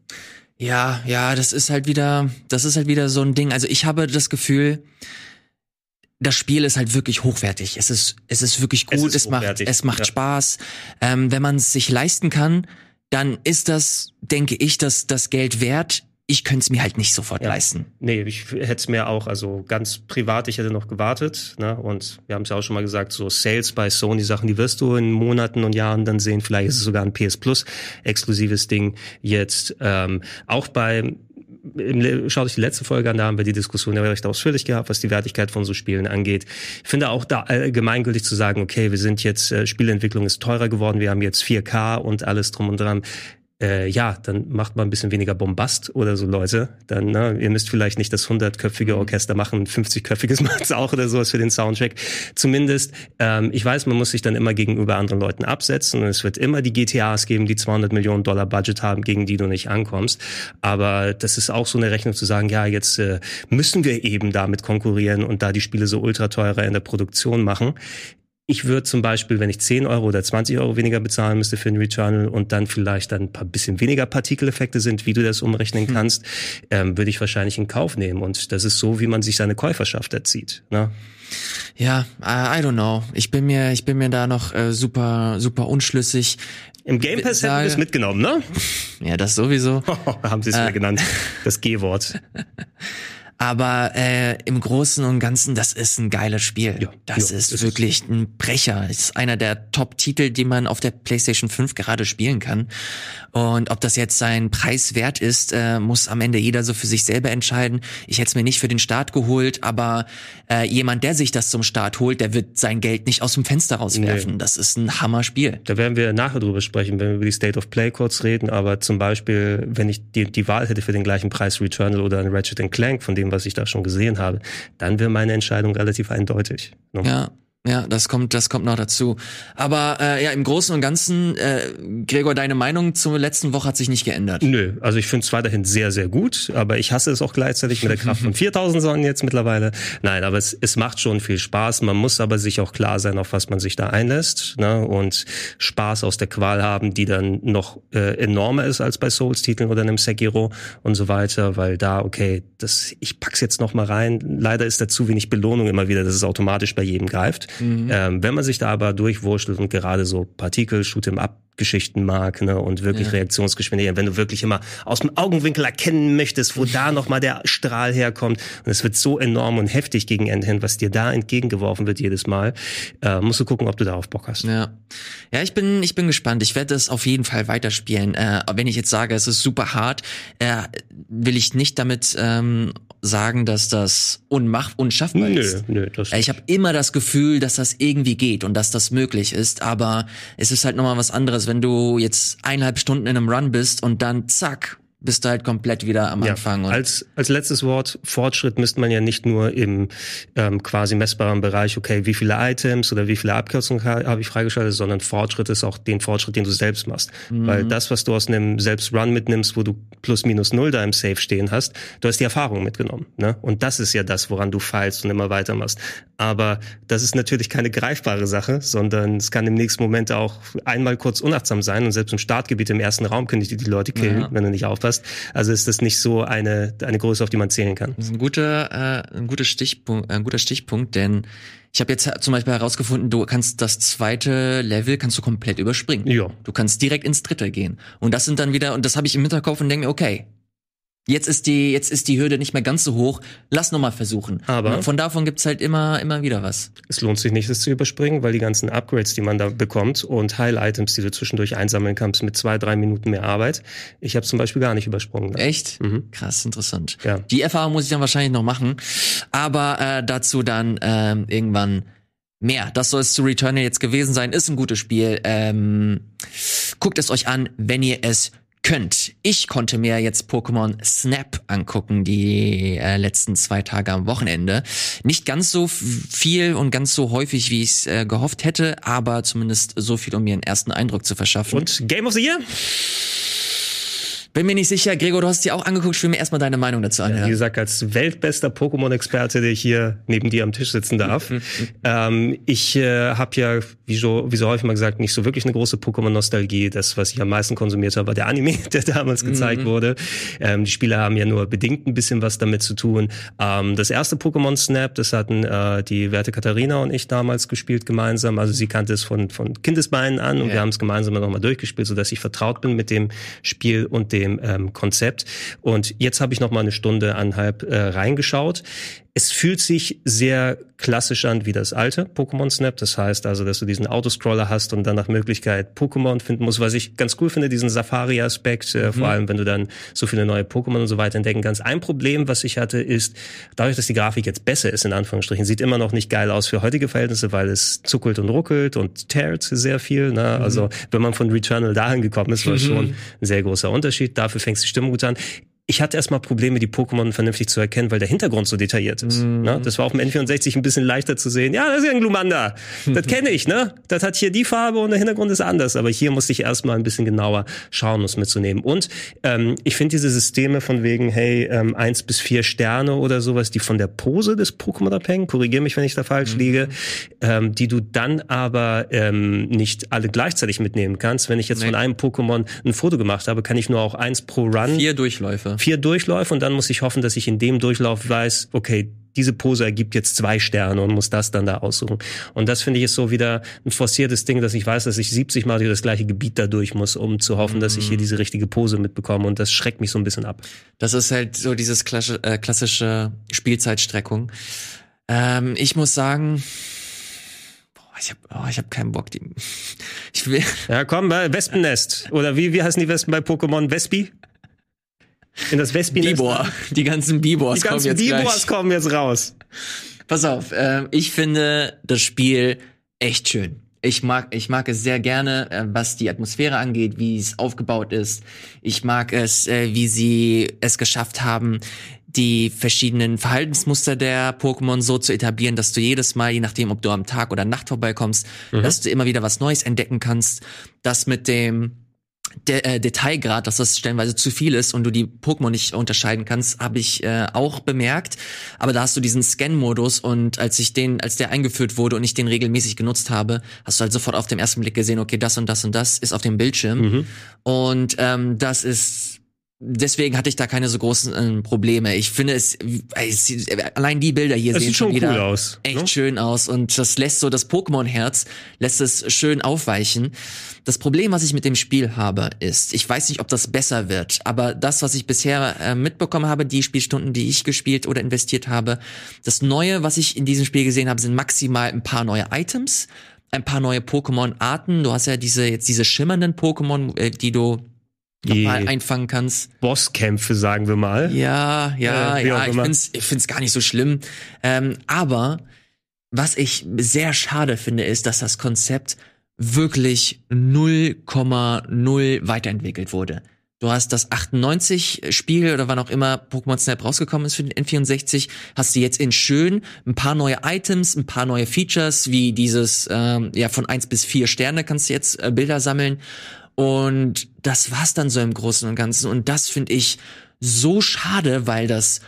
Ja, ja, das ist halt wieder, das ist halt wieder so ein Ding. Also ich habe das Gefühl, das Spiel ist halt wirklich hochwertig. Es ist, es ist wirklich gut. Es, es macht, es macht ja. Spaß. Ähm, wenn man es sich leisten kann, dann ist das, denke ich, das, das Geld wert. Ich könnte es mir halt nicht sofort ja. leisten. Nee, ich hätte es mir auch, also ganz privat, ich hätte noch gewartet. Ne? Und wir haben es ja auch schon mal gesagt, so Sales bei Sony Sachen, die wirst du in Monaten und Jahren dann sehen. Vielleicht ist es sogar ein PS Plus exklusives Ding jetzt. Ähm, auch bei schaut euch die letzte Folge an, da haben wir die Diskussion ja recht ausführlich gehabt, was die Wertigkeit von so Spielen angeht. Ich finde auch da allgemeingültig zu sagen, okay, wir sind jetzt, äh, Spielentwicklung ist teurer geworden, wir haben jetzt 4K und alles drum und dran äh, ja, dann macht man ein bisschen weniger Bombast oder so Leute. Dann, ne, ihr müsst vielleicht nicht das hundertköpfige mhm. Orchester machen, 50-köpfiges [laughs] macht's auch oder sowas für den Soundtrack. Zumindest, ähm, ich weiß, man muss sich dann immer gegenüber anderen Leuten absetzen und es wird immer die GTAs geben, die 200 Millionen Dollar Budget haben, gegen die du nicht ankommst. Aber das ist auch so eine Rechnung zu sagen, ja, jetzt äh, müssen wir eben damit konkurrieren und da die Spiele so ultra teurer in der Produktion machen. Ich würde zum Beispiel, wenn ich 10 Euro oder 20 Euro weniger bezahlen müsste für ein Returnal und dann vielleicht ein paar bisschen weniger Partikeleffekte sind, wie du das umrechnen hm. kannst, ähm, würde ich wahrscheinlich in Kauf nehmen. Und das ist so, wie man sich seine Käuferschaft erzieht. Ne? Ja, I, don't know. Ich bin mir, ich bin mir da noch äh, super, super unschlüssig. Im Game Pass hätten wir es mitgenommen, ne? Ja, das sowieso. [laughs] Haben sie es äh, mir genannt. Das G-Wort. [laughs] Aber äh, im Großen und Ganzen, das ist ein geiles Spiel. Ja, das ja, ist ist wirklich ein Brecher. Das ist einer der Top-Titel, die man auf der PlayStation 5 gerade spielen kann. Und ob das jetzt sein Preis wert ist, äh, muss am Ende jeder so für sich selber entscheiden. Ich hätte es mir nicht für den Start geholt, aber äh, jemand, der sich das zum Start holt, der wird sein Geld nicht aus dem Fenster rauswerfen. Nee. Das ist ein Hammer-Spiel. Da werden wir nachher drüber sprechen, wenn wir über die State of Play kurz reden. Aber zum Beispiel, wenn ich die, die Wahl hätte für den gleichen Preis Returnal oder ein Ratchet Clank, von dem, was ich da schon gesehen habe, dann wäre meine Entscheidung relativ eindeutig. Ne? Ja. Ja, das kommt, das kommt noch dazu. Aber äh, ja, im Großen und Ganzen, äh, Gregor, deine Meinung zur letzten Woche hat sich nicht geändert. Nö, also ich finde es weiterhin sehr, sehr gut, aber ich hasse es auch gleichzeitig mit der Kraft von [laughs] 4000 Sonnen jetzt mittlerweile. Nein, aber es, es macht schon viel Spaß. Man muss aber sich auch klar sein, auf was man sich da einlässt ne? und Spaß aus der Qual haben, die dann noch äh, enormer ist als bei Souls-Titeln oder einem Sekiro und so weiter, weil da, okay, das, ich pack's jetzt noch mal rein. Leider ist da zu wenig Belohnung immer wieder, dass es automatisch bei jedem greift. Mhm. Ähm, wenn man sich da aber durchwurschtelt und gerade so Partikel, Shoot'em Up Geschichten mag ne, und wirklich Ja. Reaktionsgeschwindigkeit, wenn du wirklich immer aus dem Augenwinkel erkennen möchtest, wo da nochmal der Strahl herkommt und es wird so enorm und heftig gegen Ende hin, was dir da entgegengeworfen wird jedes Mal, äh, musst du gucken, ob du darauf Bock hast. Ja, ja, ich bin, ich bin gespannt. Ich werde es auf jeden Fall weiterspielen. Äh, wenn ich jetzt sage, es ist super hart, äh, will ich nicht damit ähm, sagen, dass das unmach unschaffbar Nö, ist. nö, das Äh, Ich habe immer das Gefühl, dass das irgendwie geht und dass das möglich ist, aber es ist halt nochmal was anderes, wenn du jetzt eineinhalb Stunden in einem Run bist und dann zack, bist du halt komplett wieder am Ja, Anfang. Und als, als letztes Wort, Fortschritt misst man ja nicht nur im ähm, quasi messbaren Bereich, okay, wie viele Items oder wie viele Abkürzungen ha habe ich freigeschaltet, sondern Fortschritt ist auch den Fortschritt, den du selbst machst. Weil das, was du aus einem Selbst-Run mitnimmst, wo du plus minus null da im Safe stehen hast, du hast die Erfahrung mitgenommen. Ne? Und das ist ja das, woran du feilst und immer weitermachst. Aber das ist natürlich keine greifbare Sache, sondern es kann im nächsten Moment auch einmal kurz unachtsam sein und selbst im Startgebiet im ersten Raum können dich die Leute killen, Ja. wenn du nicht aufpasst. Also ist das nicht so eine, eine Größe, auf die man zählen kann. Das ist ein guter, äh, ein guter Stichpunkt, ein guter Stichpunkt, denn ich habe jetzt zum Beispiel herausgefunden, du kannst das zweite Level kannst du komplett überspringen. Ja. Du kannst direkt ins dritte gehen. Und das sind dann wieder, und das habe ich im Hinterkopf und denke mir, okay, jetzt ist die, jetzt ist die Hürde nicht mehr ganz so hoch. Lass noch mal versuchen. Aber- Und von davon gibt's halt immer, immer wieder was. Es lohnt sich nicht, das zu überspringen, weil die ganzen Upgrades, die man da bekommt und Heil-Items, die du zwischendurch einsammeln kannst mit zwei, drei Minuten mehr Arbeit. Ich habe zum Beispiel gar nicht übersprungen. Echt? Mhm. Krass, interessant. Ja. Die Erfahrung muss ich dann wahrscheinlich noch machen. Aber äh, dazu dann ähm, irgendwann mehr. Das soll es zu Returnal jetzt gewesen sein. Ist ein gutes Spiel. Ähm, guckt es euch an, wenn ihr es könnt. Ich konnte mir jetzt Pokémon Snap angucken, die äh, letzten zwei Tage am Wochenende. Nicht ganz so viel und ganz so häufig, wie ich es äh, gehofft hätte, aber zumindest so viel, um mir einen ersten Eindruck zu verschaffen. Und Game of the Year? Bin mir nicht sicher, Gregor, du hast dir auch angeguckt. Ich will mir erstmal deine Meinung dazu Wie anhören. gesagt, als weltbester Pokémon-Experte, der hier neben dir am Tisch sitzen darf. ähm, ich äh, habe ja, wie so, wie so häufig mal gesagt, nicht so wirklich eine große Pokémon-Nostalgie. Das, was ich am meisten konsumiert habe, war der Anime, [laughs] der damals gezeigt wurde. Ähm, die Spiele haben ja nur bedingt ein bisschen was damit zu tun. Ähm, das erste Pokémon Snap, das hatten äh, die werte Katharina und ich damals gespielt gemeinsam. Also sie kannte es von, von Kindesbeinen an und Ja. wir haben es gemeinsam nochmal durchgespielt, sodass ich vertraut bin mit dem Spiel und dem ähm, Konzept. Und jetzt habe ich noch mal eine Stunde, anderthalb äh, reingeschaut. Es fühlt sich sehr klassisch an wie das alte Pokémon Snap. Das heißt also, dass du diesen Autoscroller hast und dann nach Möglichkeit Pokémon finden musst. Was ich ganz cool finde, diesen Safari-Aspekt, äh, vor allem wenn du dann so viele neue Pokémon und so weiter entdecken kannst. Ein Problem, was ich hatte, ist, dadurch, dass die Grafik jetzt besser ist, in Anführungsstrichen, sieht immer noch nicht geil aus für heutige Verhältnisse, weil es zuckelt und ruckelt und teert sehr viel. Ne? Also wenn man von Returnal dahin gekommen ist, war es schon ein sehr großer Unterschied. Dafür fängt die Stimmung gut an. Ich hatte erstmal Probleme, die Pokémon vernünftig zu erkennen, weil der Hintergrund so detailliert ist. Ne? Das war auf dem N64 ein bisschen leichter zu sehen. Ja, das ist ja ein Glumanda. Das [laughs] kenne ich, ne? Das hat hier die Farbe und der Hintergrund ist anders. Aber hier musste ich erstmal ein bisschen genauer schauen, um es mitzunehmen. Und ähm, ich finde diese Systeme von wegen, hey, ähm, eins bis vier Sterne oder sowas, die von der Pose des Pokémon abhängen, korrigiere mich, wenn ich da falsch liege, ähm, die du dann aber ähm, nicht alle gleichzeitig mitnehmen kannst. Wenn ich jetzt Nee. von einem Pokémon ein Foto gemacht habe, kann ich nur auch eins pro Run Vier Durchläufe. Vier Durchläufe und dann muss ich hoffen, dass ich in dem Durchlauf weiß, okay, diese Pose ergibt jetzt zwei Sterne und muss das dann da aussuchen. Und das finde ich ist so wieder ein forciertes Ding, dass ich weiß, dass ich 70 Mal durch das gleiche Gebiet da durch muss, um zu hoffen, dass ich hier diese richtige Pose mitbekomme. Und das schreckt mich so ein bisschen ab. Das ist halt so dieses klassische, äh, Spielzeitstreckung. Ähm, ich muss sagen, ich habe oh, ich hab keinen Bock. Die, [laughs] ich will. Ja, komm, bei Wespennest. Oder wie, wie heißen die Wespen bei Pokémon? Vespi? In das Wespennest? Bibor. Die ganzen Bibors kommen jetzt Bibors gleich. kommen jetzt raus. Pass auf, äh, ich finde das Spiel echt schön. Ich mag, ich mag es sehr gerne, äh, was die Atmosphäre angeht, wie es aufgebaut ist. Ich mag es, äh, wie sie es geschafft haben, die verschiedenen Verhaltensmuster der Pokémon so zu etablieren, dass du jedes Mal, je nachdem, ob du am Tag oder Nacht vorbeikommst, dass du immer wieder was Neues entdecken kannst. Das mit dem der äh, Detailgrad, dass das stellenweise zu viel ist und du die Pokémon nicht unterscheiden kannst, habe ich äh, auch bemerkt. Aber da hast du diesen Scan-Modus und als ich den, als der eingeführt wurde und ich den regelmäßig genutzt habe, hast du halt sofort auf den ersten Blick gesehen, okay, das und das und das ist auf dem Bildschirm. Und ähm, das ist Deswegen hatte ich da keine so großen äh, Probleme. Ich finde es, es allein die Bilder hier Es sehen schon wieder cool aus, echt ne? schön aus und das lässt so das Pokémon-Herz lässt es schön aufweichen. Das Problem, was ich mit dem Spiel habe, ist, ich weiß nicht, ob das besser wird, aber das, was ich bisher äh, mitbekommen habe, die Spielstunden, die ich gespielt oder investiert habe, das Neue, was ich in diesem Spiel gesehen habe, sind maximal ein paar neue Items, ein paar neue Pokémon-Arten. Du hast ja diese jetzt diese schimmernden Pokémon, äh, die du nochmal einfangen kannst. Bosskämpfe, sagen wir mal. Ja, ja, Äh, ja, ich find's, ich find's gar nicht so schlimm. Ähm, aber was ich sehr schade finde, ist, dass das Konzept wirklich 0,0 weiterentwickelt wurde. Du hast das 98 Spiel oder wann auch immer Pokémon Snap rausgekommen ist für den N64, hast du jetzt in schön ein paar neue Items, ein paar neue Features, wie dieses, ähm, ja, von eins bis vier Sterne kannst du jetzt äh, Bilder sammeln. Und das war's dann so im Großen und Ganzen. Und das finde ich so schade, weil das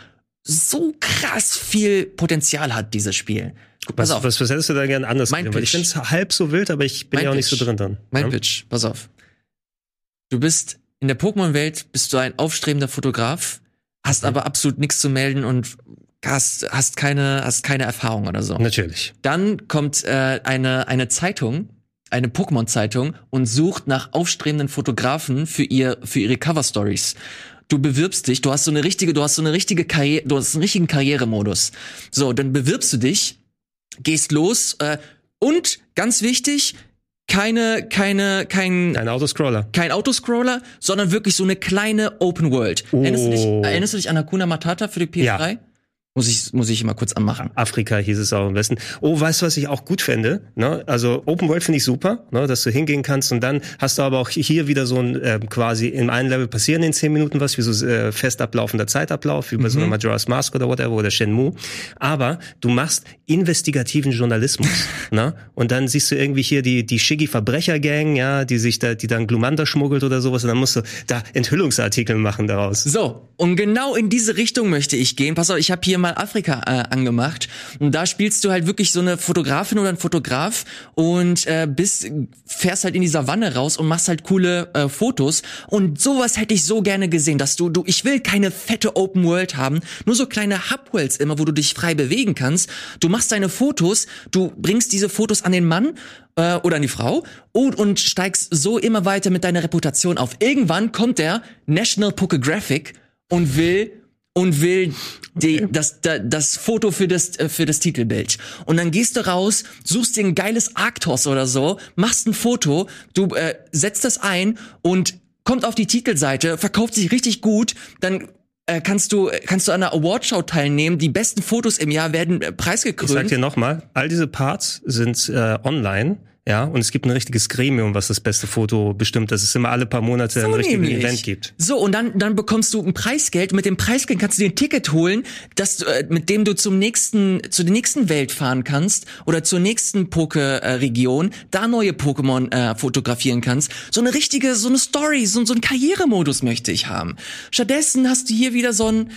so krass viel Potenzial hat, dieses Spiel. Pass Was, auf, was, was hättest du da gerne anders Mein? Weil ich Pitch. finde es halb so wild, aber ich bin Mein ja auch nicht so Pitch. drin dran. mein ja? Pitch, pass auf. Du bist in der Pokémon-Welt, bist du ein aufstrebender Fotograf, hast aber absolut nichts zu melden und hast, hast keine, hast keine Erfahrung oder so. Natürlich. Dann kommt äh, eine, eine Zeitung, eine Pokémon-Zeitung und sucht nach aufstrebenden Fotografen für ihr, für ihre Cover-Stories. Du bewirbst dich, du hast so eine richtige, du hast so eine richtige Karriere, du hast einen richtigen Karrieremodus. So, dann bewirbst du dich, gehst los äh, und ganz wichtig, keine, keine, kein, Ein Autoscroller. kein Autoscroller, sondern wirklich so eine kleine Open World. Erinnerst, du dich, Oh. erinnerst du dich an Hakuna Matata für die PS3? Ja. Muss ich, muss ich mal kurz anmachen. Afrika hieß es auch am besten. Oh, weißt du, was ich auch gut fände? Ne? Also Open World finde ich super, ne? dass du hingehen kannst und dann hast du aber auch hier wieder so ein ähm, quasi in einem Level passieren in zehn Minuten was, wie so äh, fest ablaufender Zeitablauf, wie bei so einer Majora's Mask oder whatever oder Shenmue. Aber du machst investigativen Journalismus. [laughs] ne? Und dann siehst du irgendwie hier die, die Shiggy Verbrechergang, ja, die sich da, die dann Glumanda schmuggelt oder sowas und dann musst du da Enthüllungsartikel machen daraus. So, und genau in diese Richtung möchte ich gehen. Pass auf, ich habe hier mal Afrika äh, angemacht und da spielst du halt wirklich so eine Fotografin oder ein Fotograf und äh, bist fährst halt in die Savanne raus und machst halt coole äh, Fotos und sowas hätte ich so gerne gesehen, dass du du ich will keine fette Open World haben, nur so kleine Hubworlds immer, wo du dich frei bewegen kannst. Du machst deine Fotos, du bringst diese Fotos an den Mann äh, oder an die Frau und, und steigst so immer weiter mit deiner Reputation auf. Irgendwann kommt der National Pokographic und will und will die, das, da, das Foto für das, äh, für das Titelbild. Und dann gehst du raus, suchst dir ein geiles Arktos oder so, machst ein Foto, du äh, setzt das ein und kommt auf die Titelseite, verkauft sich richtig gut, dann äh, kannst du kannst du an einer Awardshow teilnehmen. Die besten Fotos im Jahr werden äh, Ich sag preisgekrönt. dir nochmal, all diese Parts sind äh, online. Ja, und es gibt ein richtiges Gremium, was das beste Foto bestimmt, dass es immer alle paar Monate ein richtiges. Event gibt. So, und dann, dann bekommst du ein Preisgeld. Mit dem Preisgeld kannst du dir ein Ticket holen, das, du, äh, mit dem du zum nächsten, zu der nächsten Welt fahren kannst oder zur nächsten Poke-Region, da neue Pokémon äh, fotografieren kannst. So eine richtige, so eine Story, so, so ein Karrieremodus möchte ich haben. Stattdessen hast du hier wieder so ein,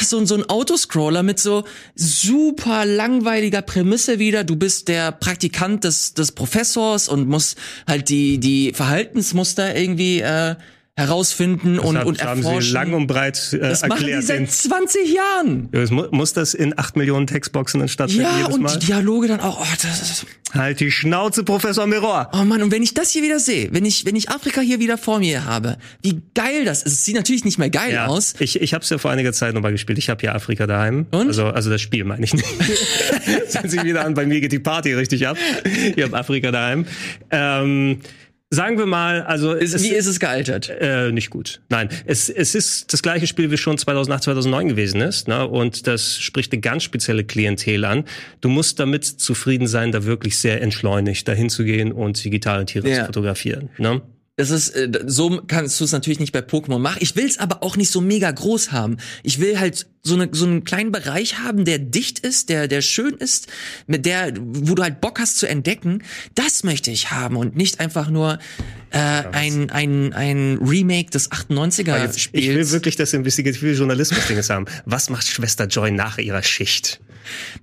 so, so ein Autoscroller mit so super langweiliger Prämisse wieder. Du bist der Praktikant des, des Professors und musst halt die, die Verhaltensmuster irgendwie äh, herausfinden und, Deshalb und haben erforschen. sie lang und breit äh, das machen die erklärt. seit den- 20 Jahren. Ja, es mu muss das in acht Millionen Textboxen dann stattfinden Ja, und Mal? die Dialoge dann auch. Oh, das ist, Halt die Schnauze, Professor Mirror. oh Mann, und wenn ich das hier wieder sehe, wenn ich, wenn ich Afrika hier wieder vor mir habe, wie geil das ist. Es sieht natürlich nicht mehr geil Ja, aus. ich, ich habe es ja vor einiger Zeit nochmal gespielt. Ich habe ja Afrika daheim. Und? Also, also das Spiel meine ich nicht. [laughs] Sind Sie wieder an, bei mir geht die Party richtig ab. Ich habe Afrika daheim. Ähm, sagen wir mal, also Ist, es, wie ist es gealtert? Äh, nicht gut. Nein, es, es ist das gleiche Spiel wie schon 2008, 2009 gewesen ist. Ne? Und das spricht eine ganz spezielle Klientel an. Du musst damit zufrieden sein, da wirklich sehr entschleunigt dahin zu gehen und digitale Tiere Ja. zu fotografieren. Ne? Das ist, äh, so kannst du es natürlich nicht bei Pokémon machen. Ich will es aber auch nicht so mega groß haben. Ich will halt so, eine, so einen kleinen Bereich haben, der dicht ist, der, der schön ist, mit der, wo du halt Bock hast zu entdecken. Das möchte ich haben und nicht einfach nur äh, ein, ein, ein Remake des 98er Jetzt, Spiels. ich will wirklich das investigative Journalismus-Dinges haben. Was macht Schwester Joy nach ihrer Schicht?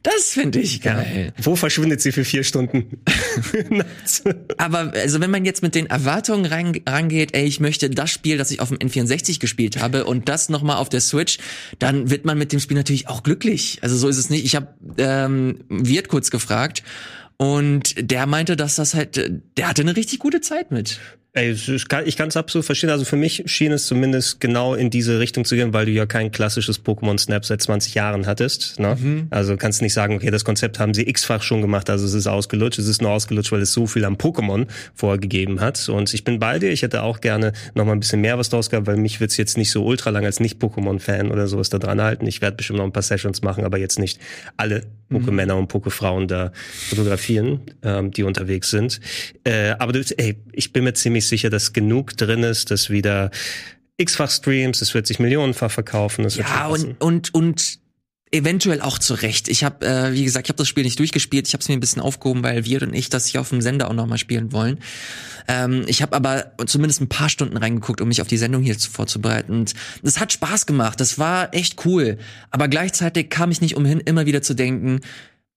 Das finde ich geil. Wo verschwindet sie für vier Stunden? [laughs] Aber also wenn man jetzt mit den Erwartungen rangeht, ey, ich möchte das Spiel, das ich auf dem N64 gespielt habe und das nochmal auf der Switch, dann wird man mit dem Spiel natürlich auch glücklich. Also so ist es nicht. Ich habe ähm, Wirt kurz gefragt und der meinte, dass das halt, äh, der hatte eine richtig gute Zeit mit. Ey, ich kann- es absolut verstehen. Also für mich schien es zumindest genau in diese Richtung zu gehen, weil du ja kein klassisches Pokémon Snap seit 20 Jahren hattest. Ne? Mhm. Also kannst nicht sagen, okay, das Konzept haben sie x-fach schon gemacht, also es ist ausgelutscht. Es ist nur ausgelutscht, weil es so viel am Pokémon vorgegeben hat. Und ich bin bei dir. Ich hätte auch gerne noch mal ein bisschen mehr was draus gehabt, weil mich wird's jetzt nicht so ultra lang als Nicht-Pokémon-Fan oder sowas da dran halten. Ich werde bestimmt noch ein paar Sessions machen, aber jetzt nicht alle Pokémänner und Pokéfrauen da fotografieren, ähm, die unterwegs sind. Äh, aber du, ey, ich bin mir ziemlich sicher, dass genug drin ist, dass wieder x-fach Streams, es wird sich millionenfach verkaufen. Das wird Ja, und, und, und eventuell auch zu Recht. Ich habe, äh, wie gesagt, ich habe das Spiel nicht durchgespielt. Ich habe es mir ein bisschen aufgehoben, weil wir und ich das hier auf dem Sender auch nochmal spielen wollen. Ähm, ich habe aber zumindest ein paar Stunden reingeguckt, um mich auf die Sendung hier zu- vorzubereiten. Und das hat Spaß gemacht. Das war echt cool. Aber gleichzeitig kam ich nicht umhin, immer wieder zu denken,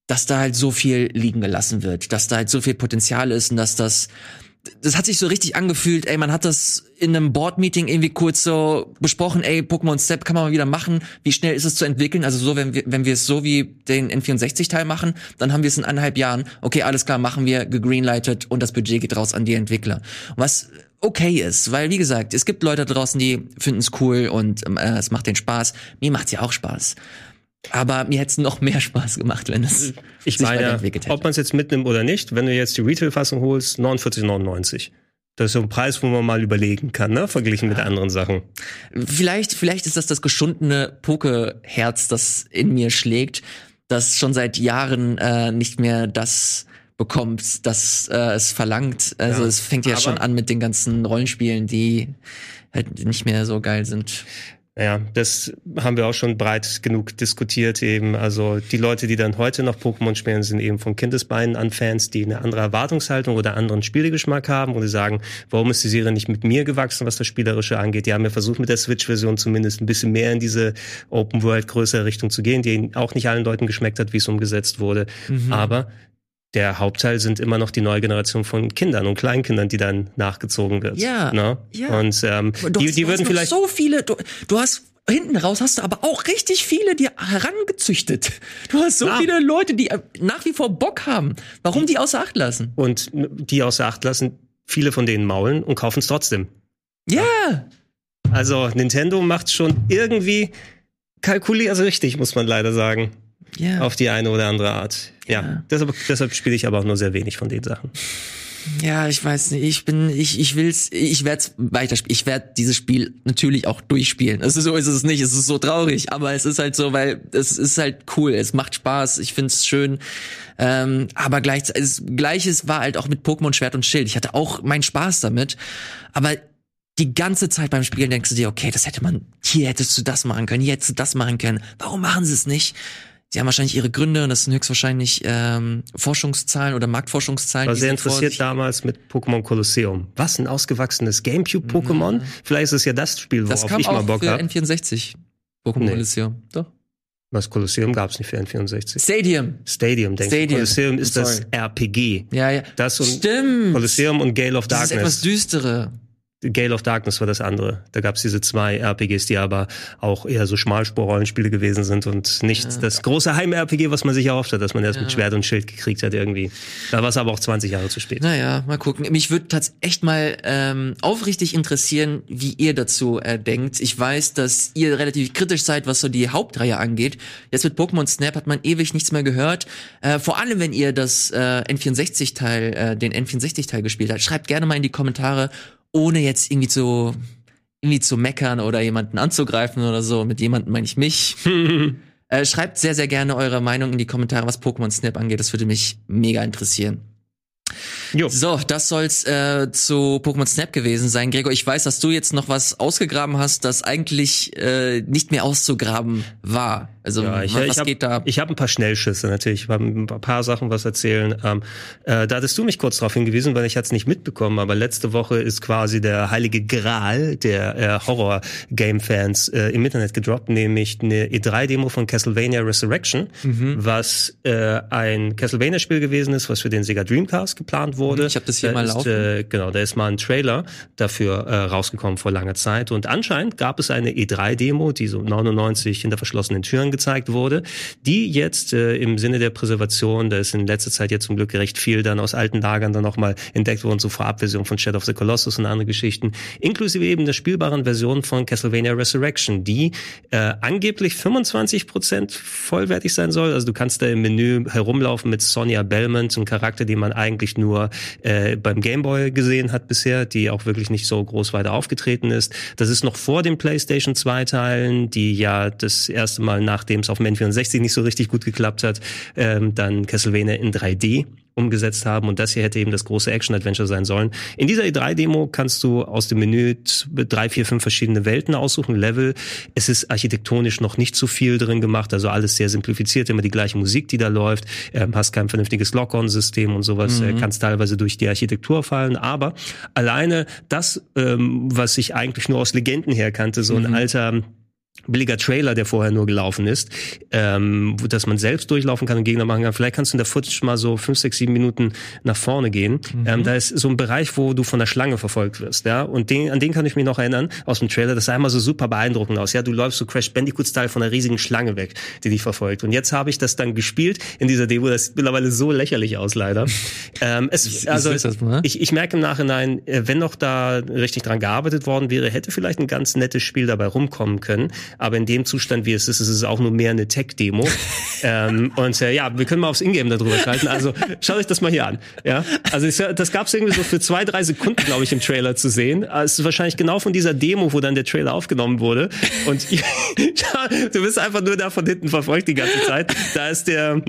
dass da halt so viel liegen gelassen wird, dass da halt so viel Potenzial ist und dass das das hat sich so richtig angefühlt, ey, man hat das in einem Board-Meeting irgendwie kurz so besprochen, ey, Pokémon Step kann man mal wieder machen, wie schnell ist es zu entwickeln? Also so, wenn wir, wenn wir es so wie den N64-Teil machen, dann haben wir es in eineinhalb Jahren, okay, alles klar, machen wir, gegreenlightet und das Budget geht raus an die Entwickler. Was okay ist, weil wie gesagt, es gibt Leute draußen, die finden es cool und ähm, äh, es macht den Spaß. Mir macht's ja auch Spaß. Aber mir hätte es noch mehr Spaß gemacht, wenn es Ich sich meine, weiterentwickelt hätte. ob man es jetzt mitnimmt oder nicht, wenn du jetzt die Retail-Fassung holst, 49,99. Das ist so ein Preis, wo man mal überlegen kann, ne? verglichen mit anderen Sachen. Vielleicht, vielleicht ist das das geschundene Pokeherz, das in mir schlägt, das schon seit Jahren äh, nicht mehr das bekommt, das äh, es verlangt. Also Ja, es fängt ja aber- schon an mit den ganzen Rollenspielen, die halt nicht mehr so geil sind. Ja, das haben wir auch schon breit genug diskutiert eben. Also die Leute, die dann heute noch Pokémon spielen, sind eben von Kindesbeinen an Fans, die eine andere Erwartungshaltung oder anderen Spielegeschmack haben und die sagen, warum ist die Serie nicht mit mir gewachsen, was das Spielerische angeht? Die haben ja versucht, mit der Switch-Version zumindest ein bisschen mehr in diese Open-World-größere Richtung zu gehen, die auch nicht allen Leuten geschmeckt hat, wie es umgesetzt wurde. Aber der Hauptteil sind immer noch die neue Generation von Kindern und Kleinkindern, die dann nachgezogen wird. Ja, Ne? ja. Und ähm, die, hast- die hast würden vielleicht so viele, du, du hast hinten raus hast du aber auch richtig viele dir herangezüchtet. Du hast so Ja. viele Leute, die äh, nach wie vor Bock haben. Warum die außer Acht lassen? und die außer Acht lassen, viele von denen maulen und kaufen es trotzdem. Ja, Also Nintendo macht schon irgendwie kalkuliert, also richtig, muss man leider sagen, ja. auf die eine oder andere Art. Ja, Ja. deshalb, deshalb spiele ich aber auch nur sehr wenig von den Sachen. Ja, ich weiß nicht. Ich bin, ich, ich will's, ich werd's weiterspielen. Ich werd dieses Spiel natürlich auch durchspielen. Es ist so ist es nicht. Es ist so traurig, aber es ist halt so, weil es ist halt cool. Es macht Spaß. Ich find's schön. Ähm, aber gleichzeitig, es- Gleiches war halt auch mit Pokémon Schwert und Schild. Ich hatte auch meinen Spaß damit. Aber die ganze Zeit beim Spielen denkst du dir, okay, das hätte man, hier hättest du das machen können, hier hättest du das machen können. Warum machen sie es nicht? Sie haben wahrscheinlich ihre Gründe und das sind höchstwahrscheinlich ähm, Forschungszahlen oder Marktforschungszahlen. War sehr vor interessiert damals mit Pokémon Colosseum. Was, ein ausgewachsenes Gamecube-Pokémon? Vielleicht ist es ja das Spiel, Das worauf kam ich mal Bock für habe. N64. Pokémon Nee. Colosseum. Doch. Was, Colosseum gab es nicht für N64. Stadium. Stadium, denke ich. Stadium. Colosseum ist das. RPG. Ja, ja. Das und Stimmt. Colosseum und Gale of das ist etwas Darkness. düstere. Gale of Darkness war das andere. Da gab es diese zwei RPGs, die aber auch eher so Schmalspur-Rollenspiele gewesen sind und nicht ja. das große Heim-RPG, was man sich erhofft hat, dass man erst ja. mit Schwert und Schild gekriegt hat irgendwie. Da war es aber auch 20 Jahre zu spät. Naja, mal gucken. Mich würde tatsächlich echt mal ähm, aufrichtig interessieren, wie ihr dazu äh, denkt. Ich weiß, dass ihr relativ kritisch seid, was so die Hauptreihe angeht. Jetzt mit Pokémon Snap hat man ewig nichts mehr gehört. Äh, vor allem, wenn ihr das äh, N64-Teil, äh, den N64-Teil gespielt habt. Schreibt gerne mal in die Kommentare, ohne jetzt irgendwie zu, irgendwie zu meckern oder jemanden anzugreifen oder so. Mit jemandem meine ich mich. [laughs] äh, schreibt sehr, sehr gerne eure Meinung in die Kommentare, was Pokémon Snap angeht. Das würde mich mega interessieren. Jo. So, das soll's äh, zu Pokémon Snap gewesen sein. Gregor, ich weiß, dass du jetzt noch was ausgegraben hast, das eigentlich äh, nicht mehr auszugraben war. Also ja, ich, was ich hab, geht da? Ich habe ein paar Schnellschüsse natürlich, ich habe ein paar Sachen was erzählen. Ähm, äh, da hattest du mich kurz darauf hingewiesen, weil ich hatte es nicht mitbekommen, aber letzte Woche ist quasi der heilige Gral der äh, Horror-Game-Fans äh, im Internet gedroppt, nämlich eine E3-Demo von Castlevania Resurrection, mhm. was äh, ein Castlevania-Spiel gewesen ist, was für den Sega Dreamcast geplant wurde. Ich habe das hier da mal ist, laufen. Äh, genau, da ist mal ein Trailer dafür äh, rausgekommen vor langer Zeit und anscheinend gab es eine E3-Demo, die so 99 hinter verschlossenen Türen gezeigt wurde, die jetzt äh, im Sinne der Präservation, da ist in letzter Zeit jetzt zum Glück recht viel dann aus alten Lagern dann nochmal entdeckt worden, so Vorabversion von Shadow of the Colossus und andere Geschichten, inklusive eben der spielbaren Version von Castlevania Resurrection, die äh, angeblich 25 Prozent vollwertig sein soll. Also du kannst da im Menü herumlaufen mit Sonia Belmont, ein Charakter, den man eigentlich nur äh, beim Gameboy gesehen hat bisher, die auch wirklich nicht so groß weiter aufgetreten ist. Das ist noch vor den PlayStation 2 Teilen, die ja das erste Mal nach nachdem es auf dem N64 nicht so richtig gut geklappt hat, ähm, dann Castlevania in 3D umgesetzt haben und das hier hätte eben das große Action-Adventure sein sollen. In dieser E3-Demo kannst du aus dem Menü drei, vier, fünf verschiedene Welten aussuchen, Level. Es ist architektonisch noch nicht zu viel drin gemacht, also alles sehr simplifiziert, immer die gleiche Musik, die da läuft, ähm, hast kein vernünftiges Lock-on-System und sowas, äh, mhm. kannst teilweise durch die Architektur fallen, aber alleine das, ähm, was ich eigentlich nur aus Legenden her kannte, so ein mhm. alter billiger Trailer, der vorher nur gelaufen ist, ähm, dass man selbst durchlaufen kann und Gegner machen kann. Vielleicht kannst du in der Footage mal so fünf, sechs, sieben Minuten nach vorne gehen. Mhm. Ähm, da ist so ein Bereich, wo du von der Schlange verfolgt wirst, ja. Und den, an den kann ich mich noch erinnern aus dem Trailer. Das sah immer so super beeindruckend aus. Ja, du läufst so Crash Bandicoot-Style von einer riesigen Schlange weg, die dich verfolgt. Und jetzt habe ich das dann gespielt in dieser Demo. Das sieht mittlerweile so lächerlich aus, leider. [laughs] ähm, es, also ich, ich merke im Nachhinein, äh, wenn noch da richtig dran gearbeitet worden wäre, hätte vielleicht ein ganz nettes Spiel dabei rumkommen können aber in dem Zustand, wie es ist, ist es auch nur mehr eine Tech-Demo. [laughs] ähm, und äh, ja, wir können mal aufs Ingame darüber schalten. Also schaut euch das mal hier an. Ja, also ich, das gab es irgendwie so für zwei, drei Sekunden, glaube ich, im Trailer zu sehen. Also, es ist wahrscheinlich genau von dieser Demo, wo dann der Trailer aufgenommen wurde. Und [laughs] du bist einfach nur da von hinten verfolgt die ganze Zeit. Da ist der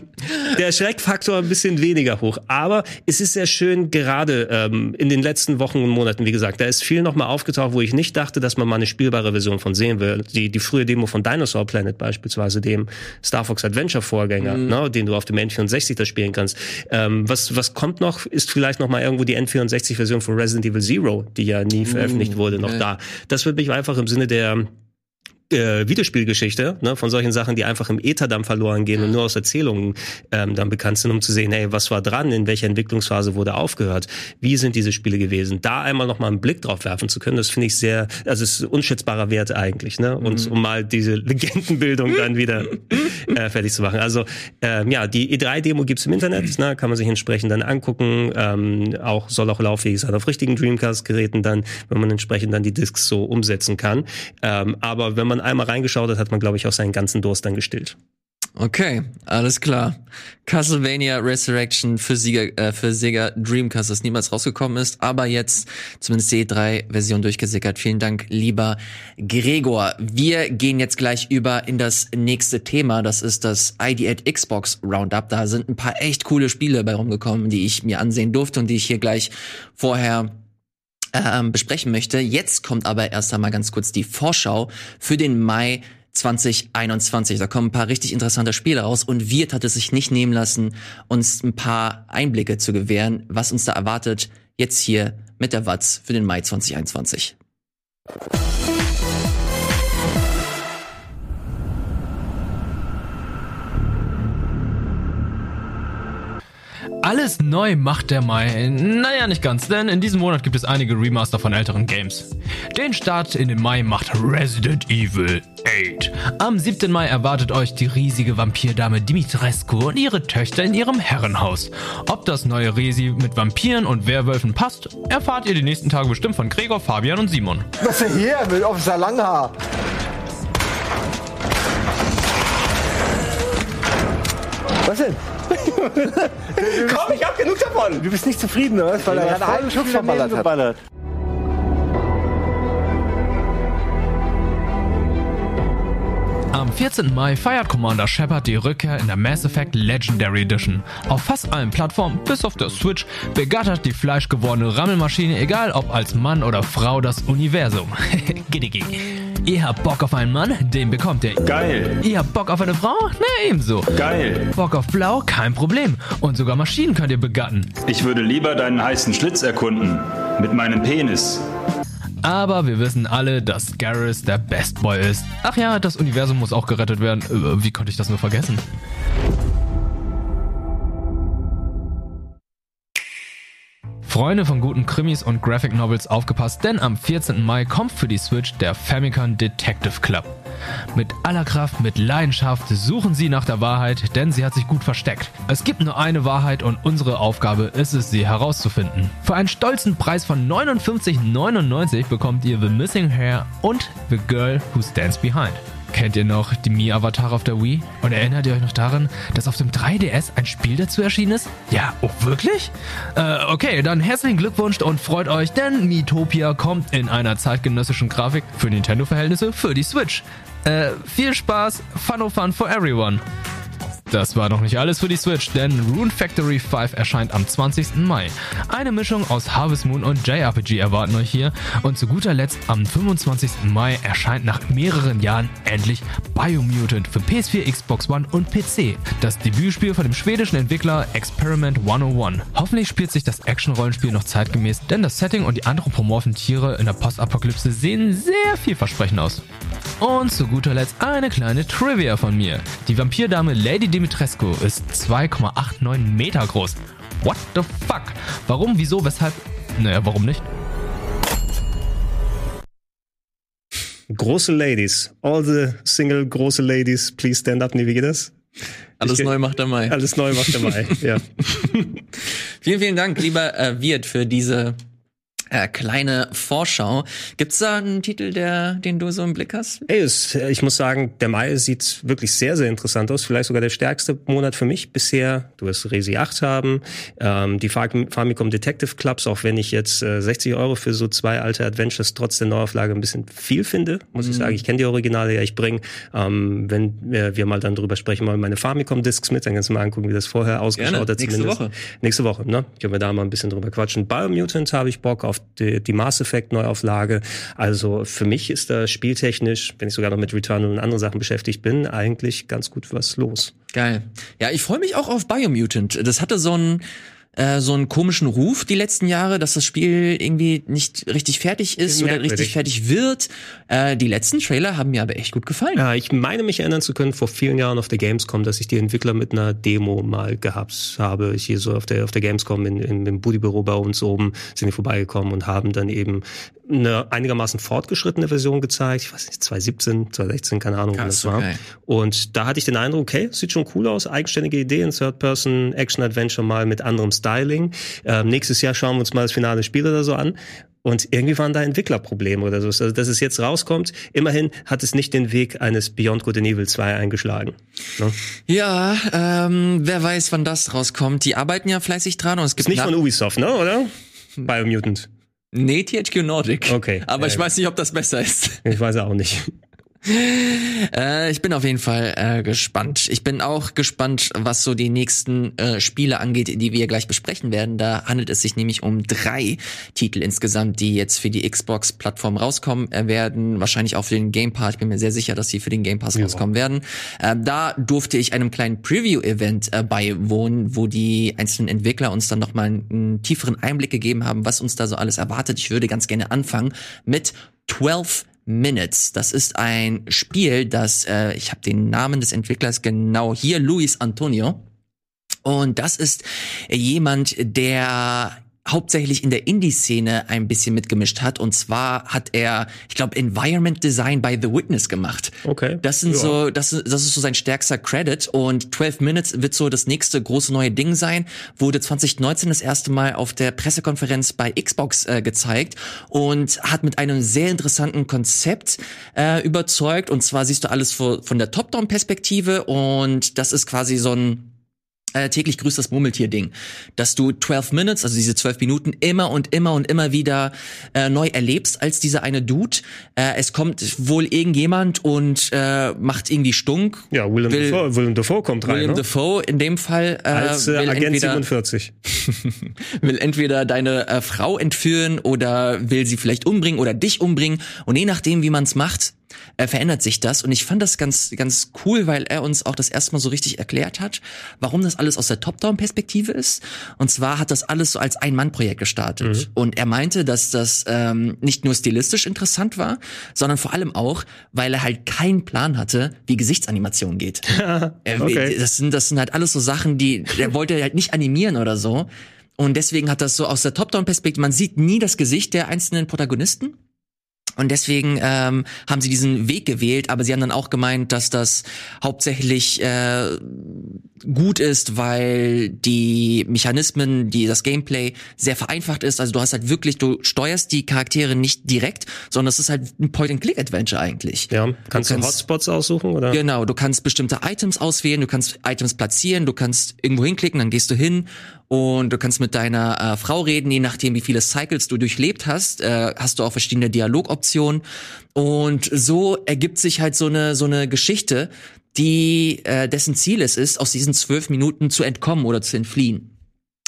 der Schreckfaktor ein bisschen weniger hoch. Aber es ist sehr schön, gerade ähm, in den letzten Wochen und Monaten, wie gesagt, da ist viel nochmal aufgetaucht, wo ich nicht dachte, dass man mal eine spielbare Version von sehen will. Die, die frühe Demo von Dinosaur Planet beispielsweise, dem Star Fox Adventure Vorgänger, mhm. ne, den du auf dem N64 da spielen kannst. Ähm, was, was kommt noch, ist vielleicht noch mal irgendwo die N64-Version von Resident Evil Zero, die ja nie veröffentlicht wurde, noch ja. da. Das wird mich einfach im Sinne der äh, Videospielgeschichte, ne, von solchen Sachen, die einfach im Äther dann verloren gehen und nur aus Erzählungen ähm, dann bekannt sind, um zu sehen, hey, was war dran, in welcher Entwicklungsphase wurde aufgehört, wie sind diese Spiele gewesen, da einmal noch mal einen Blick drauf werfen zu können, das finde ich sehr, also es ist unschätzbarer Wert eigentlich, ne, und mhm. um mal diese Legendenbildung dann wieder [laughs] äh, fertig zu machen. Also ähm, ja, die E3-Demo gibt's im Internet, ne, kann man sich entsprechend dann angucken, ähm, auch soll auch lauffähig sein auf richtigen Dreamcast-Geräten dann, wenn man entsprechend dann die Discs so umsetzen kann. Ähm, aber wenn einmal reingeschaut hat, hat man, glaube ich, auch seinen ganzen Durst dann gestillt. Okay, alles klar. Castlevania Resurrection für Sega, äh, für Sega Dreamcast, das niemals rausgekommen ist, aber jetzt zumindest die E3-Version durchgesickert. Vielen Dank, lieber Gregor. Wir gehen jetzt gleich über in das nächste Thema. Das ist das ID at Xbox Roundup. Da sind ein paar echt coole Spiele bei rumgekommen, die ich mir ansehen durfte und die ich hier gleich vorher ähm, besprechen möchte. Jetzt kommt aber erst einmal ganz kurz die Vorschau für den Mai 2021. Da kommen ein paar richtig interessante Spiele raus und Wirt hat es sich nicht nehmen lassen, uns ein paar Einblicke zu gewähren, was uns da erwartet, jetzt hier mit der Watz für den Mai 2021. Alles neu macht der Mai. Naja, nicht ganz, denn in diesem Monat gibt es einige Remaster von älteren Games. Den Start in den Mai macht Resident Evil 8. Am 7. Mai erwartet euch die riesige Vampirdame Dimitrescu und ihre Töchter in ihrem Herrenhaus. Ob das neue Resi mit Vampiren und Werwölfen passt, erfahrt ihr die nächsten Tage bestimmt von Gregor, Fabian und Simon. Was ist hier mit Officer Langhaar? Was denn? Komm, ich hab genug davon! Du bist nicht zufrieden, oder? Weil er gerade einen halben Schuss verballert hat. Am 14. Mai feiert Commander Shepard die Rückkehr in der Mass Effect Legendary Edition. Auf fast allen Plattformen, bis auf der Switch, begattert die fleischgewordene Rammelmaschine, egal ob als Mann oder Frau, das Universum. [laughs] Giddigi. Ihr habt Bock auf einen Mann? Den bekommt ihr. Geil. Ihr habt Bock auf eine Frau? Na ebenso. Geil. Bock auf Blau? Kein Problem. Und sogar Maschinen könnt ihr begatten. Ich würde lieber deinen heißen Schlitz erkunden. Mit meinem Penis. Aber wir wissen alle, dass Garrus der Best Boy ist. Ach ja, das Universum muss auch gerettet werden. Äh, Wie konnte ich das nur vergessen? Freunde von guten Krimis und Graphic Novels aufgepasst, denn am 14. Mai kommt für die Switch der Famicom Detective Club. Mit aller Kraft, mit Leidenschaft suchen sie nach der Wahrheit, denn sie hat sich gut versteckt. Es gibt nur eine Wahrheit und unsere Aufgabe ist es, sie herauszufinden. Für einen stolzen Preis von 59,99 bekommt ihr The Missing Hair und The Girl Who Stands Behind. Kennt ihr noch die Mi-Avatar auf der Wii? Und erinnert ihr euch noch daran, dass auf dem 3DS ein Spiel dazu erschienen ist? Ja, oh wirklich? Äh, okay, dann herzlichen Glückwunsch und freut euch, denn Miitopia kommt in einer zeitgenössischen Grafik für Nintendo-Verhältnisse für die Switch. Äh, viel Spaß, Fun of Fun for everyone. Das war noch nicht alles für die Switch, denn Rune Factory 5 erscheint am 20. Mai. Eine Mischung aus Harvest Moon und JRPG erwarten euch hier. Und zu guter Letzt am 25. Mai erscheint nach mehreren Jahren endlich Biomutant für PS4, Xbox One und PC. Das Debütspiel von dem schwedischen Entwickler Experiment 101. Hoffentlich spielt sich das Action-Rollenspiel noch zeitgemäß, denn das Setting und die anthropomorphen Tiere in der Postapokalypse sehen sehr vielversprechend aus. Und zu guter Letzt eine kleine Trivia von mir. Die Vampirdame Lady Dimitrescu ist 2,89 Meter groß. What the fuck? Warum, wieso, weshalb? Naja, warum nicht? Große Ladies. All the single große Ladies, please stand up. Nee, wie geht das? Alles Ich- neu macht der Mai. Alles neu macht der Mai. ja. [laughs] Vielen, vielen Dank, lieber äh, Wirt, für diese äh, kleine Vorschau. Gibt's da einen Titel, der, den du so im Blick hast? Ey, es, ich muss sagen, der Mai sieht wirklich sehr, sehr interessant aus. Vielleicht sogar der stärkste Monat für mich bisher. Du wirst Resi 8 haben, ähm, die Fam- Famicom Detective Clubs, auch wenn ich jetzt äh, 60 Euro für so zwei alte Adventures trotz der Neuauflage ein bisschen viel finde, muss ich sagen. Ich kenne die Originale ja, ich bringe, ähm, wenn wir, wir mal dann drüber sprechen, mal meine Famicom Discs mit, dann kannst du mal angucken, wie das vorher ausgeschaut Gerne. hat. Nächste zumindest. Woche. Nächste Woche, ne? Können wir da mal ein bisschen drüber quatschen. Biomutant habe ich Bock auf die, die Mass Effect Neuauflage. Also für mich ist da spieltechnisch, wenn ich sogar noch mit Returnal und anderen Sachen beschäftigt bin, eigentlich ganz gut was los. Geil. Ja, ich freue mich auch auf Biomutant. Das hatte so einen äh, so einen komischen Ruf die letzten Jahre, dass das Spiel irgendwie nicht richtig fertig ist oder richtig fertig wird. Äh, die letzten Trailer haben mir aber echt gut gefallen. Ja, ich meine mich erinnern zu können, vor vielen Jahren auf der Gamescom, dass ich die Entwickler mit einer Demo mal gehabt habe. Ich hier so auf der, auf der Gamescom in, in, im Buddy-Büro bei uns oben sind die vorbeigekommen und haben dann eben eine einigermaßen fortgeschrittene Version gezeigt. Ich weiß nicht, 2017, 2016, keine Ahnung, Krass, das war. okay. Und da hatte ich den Eindruck, okay, sieht schon cool aus, eigenständige Idee, ein Third-Person-Action-Adventure mal mit anderem Styling. Ähm, nächstes Jahr schauen wir uns mal das finale Spiel oder so an. Und irgendwie waren da Entwicklerprobleme oder so. Also, dass es jetzt rauskommt, immerhin hat es nicht den Weg eines Beyond Good and Evil 2 eingeschlagen. Ne? Ja, ähm, wer weiß, wann das rauskommt. Die arbeiten ja fleißig dran und es gibt Ist nicht von Ubisoft, ne, oder? [laughs] Biomutant. Nee, THQ Nordic. Okay. Aber ich Äh, weiß nicht, ob das besser ist. Ich weiß auch nicht. Äh, ich bin auf jeden Fall äh, gespannt. Ich bin auch gespannt, was so die nächsten äh, Spiele angeht, die wir gleich besprechen werden. Da handelt es sich nämlich um drei Titel insgesamt, die jetzt für die Xbox-Plattform rauskommen äh, werden. Wahrscheinlich auch für den Game Pass. Ich bin mir sehr sicher, dass sie für den Game Pass rauskommen werden. Äh, da durfte ich einem kleinen Preview-Event äh, beiwohnen, wo die einzelnen Entwickler uns dann nochmal einen, einen tieferen Einblick gegeben haben, was uns da so alles erwartet. Ich würde ganz gerne anfangen mit 12 Minutes. Das ist ein Spiel, das, äh, ich habe den Namen des Entwicklers genau hier, Luis Antonio. Und das ist jemand, der hauptsächlich in der Indie-Szene ein bisschen mitgemischt hat. Und zwar hat er, ich glaube, Environment Design bei The Witness gemacht. Okay. Das sind Ja. so, das, das ist so sein stärkster Credit. Und 12 Minutes wird so das nächste große neue Ding sein. Wurde 2019 das erste Mal auf der Pressekonferenz bei Xbox äh, gezeigt und hat mit einem sehr interessanten Konzept äh, überzeugt. Und zwar siehst du alles von, von der Top-Down-Perspektive und das ist quasi so ein äh, täglich grüßt das Murmeltier-Ding, dass du 12 Minutes, also diese 12 Minuten, immer und immer und immer wieder äh, neu erlebst als dieser eine Dude. Äh, es kommt wohl irgendjemand und äh, macht irgendwie stunk. Ja, Willem, Will- Dafoe, Willem Dafoe kommt rein, William ne? Dafoe in dem Fall äh, Als äh, Agent entweder, 47. [laughs] will entweder deine äh, Frau entführen oder will sie vielleicht umbringen oder dich umbringen. Und je nachdem, wie man es macht, äh, verändert sich das. Und ich fand das ganz, ganz cool, weil er uns auch das erste Mal so richtig erklärt hat, warum das alles aus der Top-Down-Perspektive ist. Und zwar hat das alles so als Ein-Mann-Projekt gestartet. Und er meinte, dass das ähm, nicht nur stilistisch interessant war, sondern vor allem auch, weil er halt keinen Plan hatte, wie Gesichtsanimation geht. [laughs] Okay. Das sind, das sind halt alles so Sachen, die, der wollte halt nicht animieren oder so. Und deswegen hat das so aus der Top-Down-Perspektive, man sieht nie das Gesicht der einzelnen Protagonisten. Und deswegen ähm, haben sie diesen Weg gewählt, aber sie haben dann auch gemeint, dass das hauptsächlich äh, gut ist, weil die Mechanismen, die das Gameplay sehr vereinfacht ist. Also du hast halt wirklich, du steuerst die Charaktere nicht direkt, sondern es ist halt ein Point-and-Click-Adventure eigentlich. Ja, kannst du, kannst- Hotspots aussuchen oder? Genau, du kannst bestimmte Items auswählen, du kannst Items platzieren, du kannst irgendwo hinklicken, dann gehst du hin und du kannst mit deiner äh, Frau reden, je nachdem, wie viele Cycles du durchlebt hast, äh, hast du auch verschiedene Dialogoptionen und so ergibt sich halt so eine so eine Geschichte, die äh, dessen Ziel es ist, aus diesen zwölf Minuten zu entkommen oder zu entfliehen.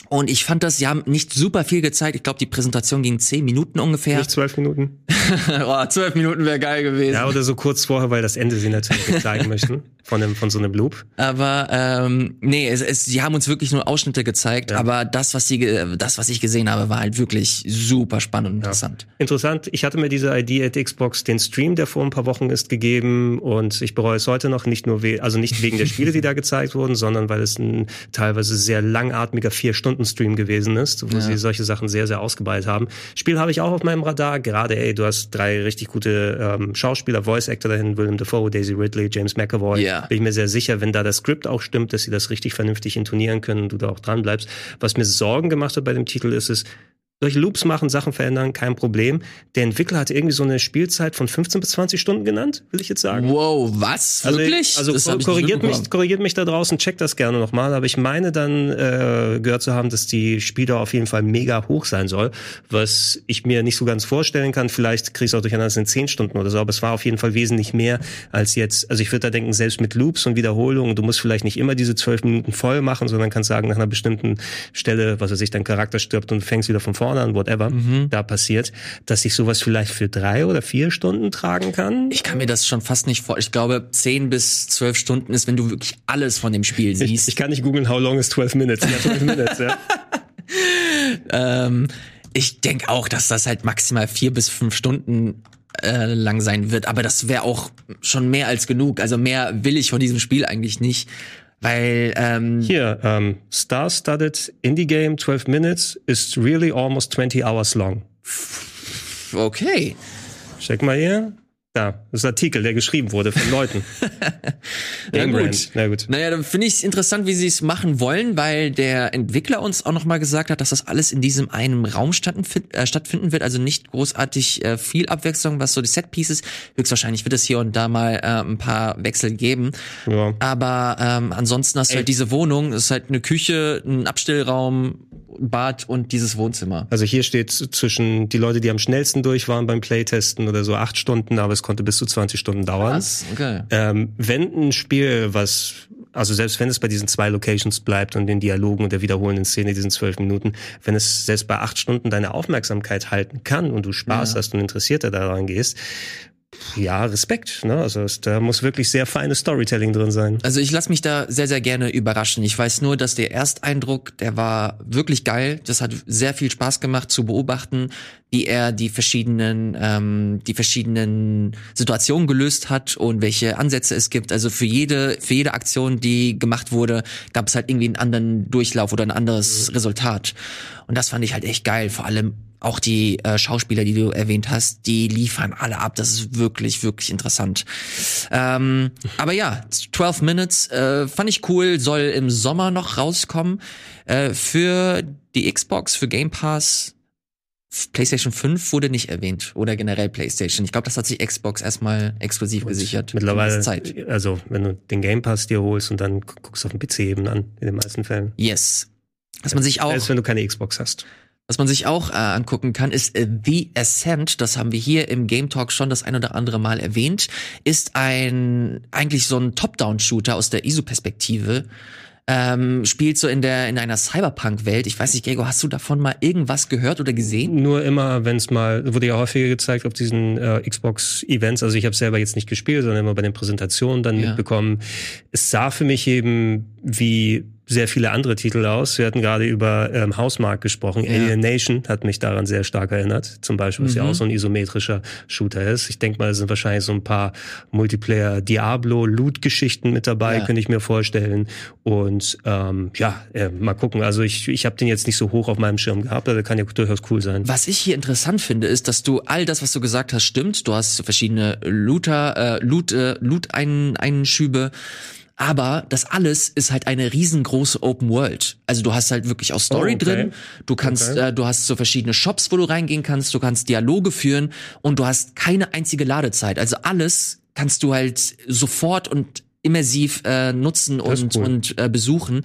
Und ich fand das, sie haben nicht super viel gezeigt. Ich glaube, die Präsentation ging zehn Minuten ungefähr. Nicht zwölf Minuten? [laughs] oh, zwölf Minuten wäre geil gewesen. Ja, oder so kurz vorher, weil das Ende sie natürlich nicht zeigen möchten. [laughs] Von, dem, von so einem Loop. Aber ähm, nee, es, es, sie haben uns wirklich nur Ausschnitte gezeigt, aber das, was sie, das, was ich gesehen habe, war halt wirklich super spannend und interessant. Interessant. Ich hatte mir diese Idee at Xbox, den Stream, der vor ein paar Wochen ist, gegeben und ich bereue es heute noch, nicht nur, we also nicht wegen der Spiele, die da gezeigt wurden, sondern weil es ein teilweise sehr langatmiger Vier-Stunden-Stream gewesen ist, wo sie solche Sachen sehr, sehr ausgeballt haben. Spiel habe ich auch auf meinem Radar. Gerade, ey, du hast drei richtig gute ähm, Schauspieler, Voice-Actor dahin, Willem Dafoe, Daisy Ridley, James McAvoy. Ja. Bin ich mir sehr sicher, wenn da das Skript auch stimmt, dass sie das richtig vernünftig intonieren können und du da auch dran bleibst. Was mir Sorgen gemacht hat bei dem Titel ist es, solche Loops machen, Sachen verändern, kein Problem. Der Entwickler hat irgendwie so eine Spielzeit von 15 bis 20 Stunden genannt, will ich jetzt sagen. Wow, was? Also, Wirklich? Also Das korrigiert mich, korrigiert mich da draußen, checkt das gerne nochmal. Aber ich meine dann äh, gehört zu haben, dass die Spieler auf jeden Fall mega hoch sein soll, was ich mir nicht so ganz vorstellen kann. Vielleicht kriegst du auch durcheinander, es sind 10 Stunden oder so, aber es war auf jeden Fall wesentlich mehr als jetzt. Also ich würde da denken, selbst mit Loops und Wiederholungen, du musst vielleicht nicht immer diese 12 Minuten voll machen, sondern kannst sagen, nach einer bestimmten Stelle, was weiß ich, dein Charakter stirbt und fängst wieder von vorne an, whatever Mhm. da passiert, dass sich sowas vielleicht für drei oder vier Stunden tragen kann. Ich kann mir das schon fast nicht vor. Ich glaube, 10 bis 12 Stunden ist, wenn du wirklich alles von dem Spiel Ich, siehst. ich kann nicht googeln, how long is 12 minutes? Ja, 12 minutes, ja. [laughs] ähm, ich denke auch, dass das halt maximal vier bis fünf Stunden äh, lang sein wird. Aber das wäre auch schon mehr als genug. Also mehr will ich von diesem Spiel eigentlich nicht. Weil, ähm, Hier, ähm, Star-Studded Indie Game 12 minutes is really almost 20 hours long. okay. Check mal hier. Da, das ist ein Artikel, der geschrieben wurde von Leuten. [laughs] Na Game gut. Na gut. Naja, dann finde ich es interessant, wie sie es machen wollen, weil der Entwickler uns auch nochmal gesagt hat, dass das alles in diesem einen Raum stattfinden, äh, stattfinden wird. Also nicht großartig äh, viel Abwechslung, was so die Set-Pieces. Höchstwahrscheinlich wird es hier und da mal äh, ein paar Wechsel geben. Ja. Aber ähm, ansonsten hast du halt diese Wohnung, es ist halt eine Küche, ein Abstellraum, ein Bad und dieses Wohnzimmer. Also hier steht zwischen die Leute, die am schnellsten durch waren beim Playtesten oder so acht Stunden, aber es konnte bis zu 20 Stunden dauern. Was? Okay. Ähm, wenn ein Spiel, was, also selbst wenn es bei diesen zwei Locations bleibt und den Dialogen und der wiederholenden Szene, diesen zwölf Minuten, wenn es selbst bei acht Stunden deine Aufmerksamkeit halten kann und du Spaß Ja. hast und interessierter daran gehst, Ja, Respekt. Ne? Also es, da muss wirklich sehr feines Storytelling drin sein. Also ich lasse mich da sehr, sehr gerne überraschen. Ich weiß nur, dass der Ersteindruck, der war wirklich geil. Das hat sehr viel Spaß gemacht zu beobachten, wie er die verschiedenen, ähm, die verschiedenen Situationen gelöst hat und welche Ansätze es gibt. Also für jede, für jede Aktion, die gemacht wurde, gab es halt irgendwie einen anderen Durchlauf oder ein anderes Mhm. Resultat. Und das fand ich halt echt geil. Vor allem auch die äh, Schauspieler, die du erwähnt hast, die liefern alle ab. Das ist wirklich, wirklich interessant. Ähm, aber ja, 12 Minutes äh, fand ich cool, soll im Sommer noch rauskommen. Äh, für die Xbox, für Game Pass, PlayStation 5 wurde nicht erwähnt oder generell PlayStation. Ich glaube, das hat sich Xbox erstmal exklusiv gesichert. Mittlerweile, Zeit. also wenn du den Game Pass dir holst und dann gu- guckst du auf dem PC eben an, in den meisten Fällen. Yes. Was man sich auch Selbst wenn du keine Xbox hast. Was man sich auch äh, angucken kann, ist äh, The Ascent. Das haben wir hier im Game Talk schon das ein oder andere Mal erwähnt. Ist ein eigentlich so ein Top-Down-Shooter aus der ISO-Perspektive. Ähm, spielt so in der in einer Cyberpunk-Welt. Ich weiß nicht, Gregor, hast du davon mal irgendwas gehört oder gesehen? Nur immer, wenn es mal, wurde ja häufiger gezeigt auf diesen äh, Xbox-Events, also ich habe selber jetzt nicht gespielt, sondern immer bei den Präsentationen dann Ja. mitbekommen. Es sah für mich eben wie sehr viele andere Titel aus. Wir hatten gerade über ähm, Hausmark gesprochen. Ja. Alienation hat mich daran sehr stark erinnert. Zum Beispiel, was ja Mhm. auch so ein isometrischer Shooter ist. Ich denke mal, es sind wahrscheinlich so ein paar Multiplayer Diablo Loot-Geschichten mit dabei, Ja. könnte ich mir vorstellen. Und ähm, ja, äh, mal gucken. Also ich, ich habe den jetzt nicht so hoch auf meinem Schirm gehabt, aber der kann ja durchaus cool sein. Was ich hier interessant finde, ist, dass du all das, was du gesagt hast, stimmt. Du hast verschiedene Looter, äh, Loot, äh, Loot-Einschübe. Aber das alles ist halt eine riesengroße Open World. Also du hast halt wirklich auch Story Oh, okay. drin. Du kannst, Okay. äh, du hast so verschiedene Shops, wo du reingehen kannst. Du kannst Dialoge führen und du hast keine einzige Ladezeit. Also alles kannst du halt sofort und immersiv äh, nutzen und, cool. und äh, besuchen.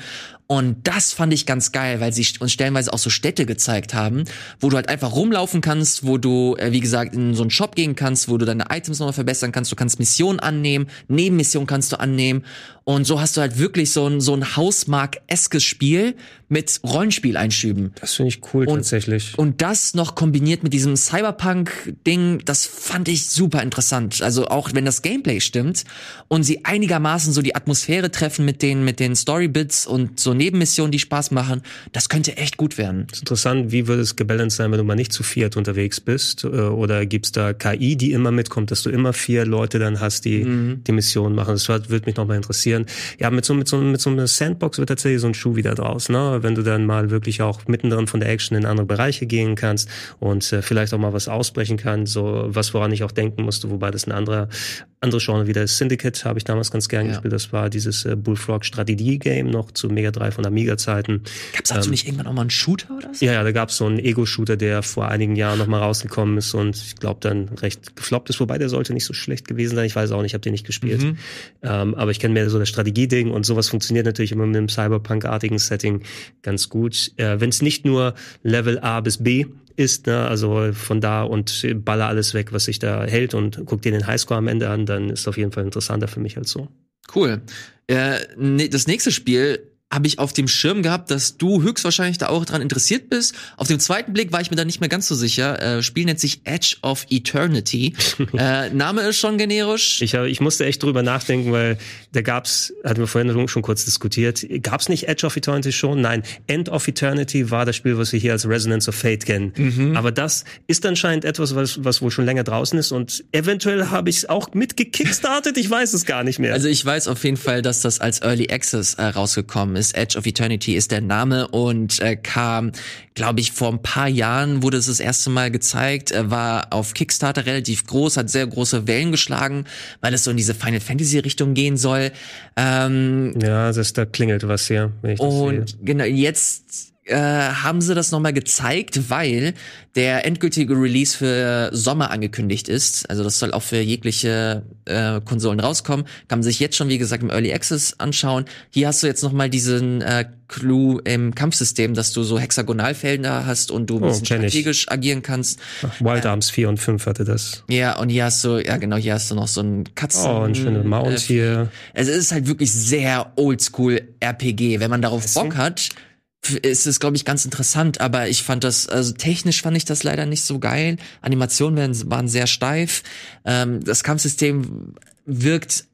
Und das fand ich ganz geil, weil sie uns stellenweise auch so Städte gezeigt haben, wo du halt einfach rumlaufen kannst, wo du, äh, wie gesagt, in so einen Shop gehen kannst, wo du deine Items nochmal verbessern kannst. Du kannst Missionen annehmen, Nebenmissionen kannst du annehmen. Und so hast du halt wirklich so ein, so ein Hausmark-eskes Spiel mit Rollenspieleinschüben. Das finde ich cool Und- tatsächlich. Und das noch kombiniert mit diesem Cyberpunk-Ding, das fand ich super interessant. Also auch wenn das Gameplay stimmt und sie einigermaßen so die Atmosphäre treffen mit den, mit den Storybits und so Nebenmissionen, die Spaß machen, das könnte echt gut werden. ist interessant, wie würde es gebalanced sein, wenn du mal nicht zu viert unterwegs bist? Äh, Oder gibt's da KI, die immer mitkommt, dass du immer vier Leute dann hast, die Mhm. die Mission machen? Das würde mich nochmal interessieren. Ja, mit so, mit, so, mit so einer Sandbox wird tatsächlich so ein Schuh wieder draus, ne? Wenn du dann mal wirklich auch mittendrin von der Action in andere Bereiche gehen kannst und äh, vielleicht auch mal was ausbrechen kannst, so was, woran ich auch denken musste, wobei das ein anderer andere Genre wieder ist. Syndicate habe ich damals ganz gern Ja. gespielt. Das war dieses äh, Bullfrog Strategie-Game noch zu Mega Drive und Amiga-Zeiten. Gab's dazu nicht irgendwann auch mal einen Shooter oder so? Ja, ja, da gab's so einen Ego-Shooter, der vor einigen Jahren nochmal rausgekommen ist und ich glaube dann recht gefloppt ist, wobei der sollte nicht so schlecht gewesen sein. Ich weiß auch nicht, ich habe den nicht gespielt. Mhm. Ähm, aber ich kenne mehr so das Strategieding und sowas funktioniert natürlich immer mit einem Cyberpunk-artigen Setting ganz gut. Äh, Wenn es nicht nur Level A bis B ist, ne, also von da und baller alles weg, was sich da hält und guck dir den Highscore am Ende an, dann ist auf jeden Fall interessanter für mich als so. Cool. Äh, ne, das nächste Spiel habe ich auf dem Schirm gehabt, dass du höchstwahrscheinlich da auch dran interessiert bist. Auf dem zweiten Blick war ich mir da nicht mehr ganz so sicher. Äh, Spiel nennt sich Edge of Eternity. [laughs] äh, Name ist schon generisch. Ich, hab- ich musste echt drüber nachdenken, weil da gab's, hatten wir vorhin schon kurz diskutiert, gab's nicht Edge of Eternity schon? Nein, End of Eternity war das Spiel, was wir hier als Resonance of Fate kennen. Mhm. Aber das ist anscheinend etwas, was, was wohl schon länger draußen ist und eventuell habe ich es auch mit gekickstartet, ich weiß es gar nicht mehr. Also ich weiß auf jeden Fall, dass das als Early Access äh, rausgekommen ist. Edge of Eternity ist der Name und äh, kam, glaube ich, vor ein paar Jahren wurde es das erste Mal gezeigt, äh, war auf Kickstarter relativ groß, hat sehr große Wellen geschlagen, weil es so in diese Final Fantasy Richtung gehen soll. Ähm, ja, das, da klingelt was hier, wenn ich das sehe. und genau, jetzt äh, haben sie das nochmal gezeigt, weil der endgültige Release für Sommer angekündigt ist. Also das soll auch für jegliche äh, Konsolen rauskommen. Kann man sich jetzt schon, wie gesagt, im Early Access anschauen. Hier hast du jetzt nochmal diesen äh, Clou im Kampfsystem, dass du so Hexagonalfelder hast und du ein Oh, bisschen ich. strategisch agieren kannst. Wild Arms 4 und 5 hatte das. Ja, und hier hast du, ja genau, hier hast du noch so einen Katzen. Oh, ein schöner Mount äh, hier. Also es ist halt wirklich sehr oldschool RPG. Wenn man darauf Bock hat, ist es, glaube ich, ganz interessant, aber ich fand das, also technisch fand ich das leider nicht so geil. Animationen waren, sehr steif. Ähm, das Kampfsystem wirkt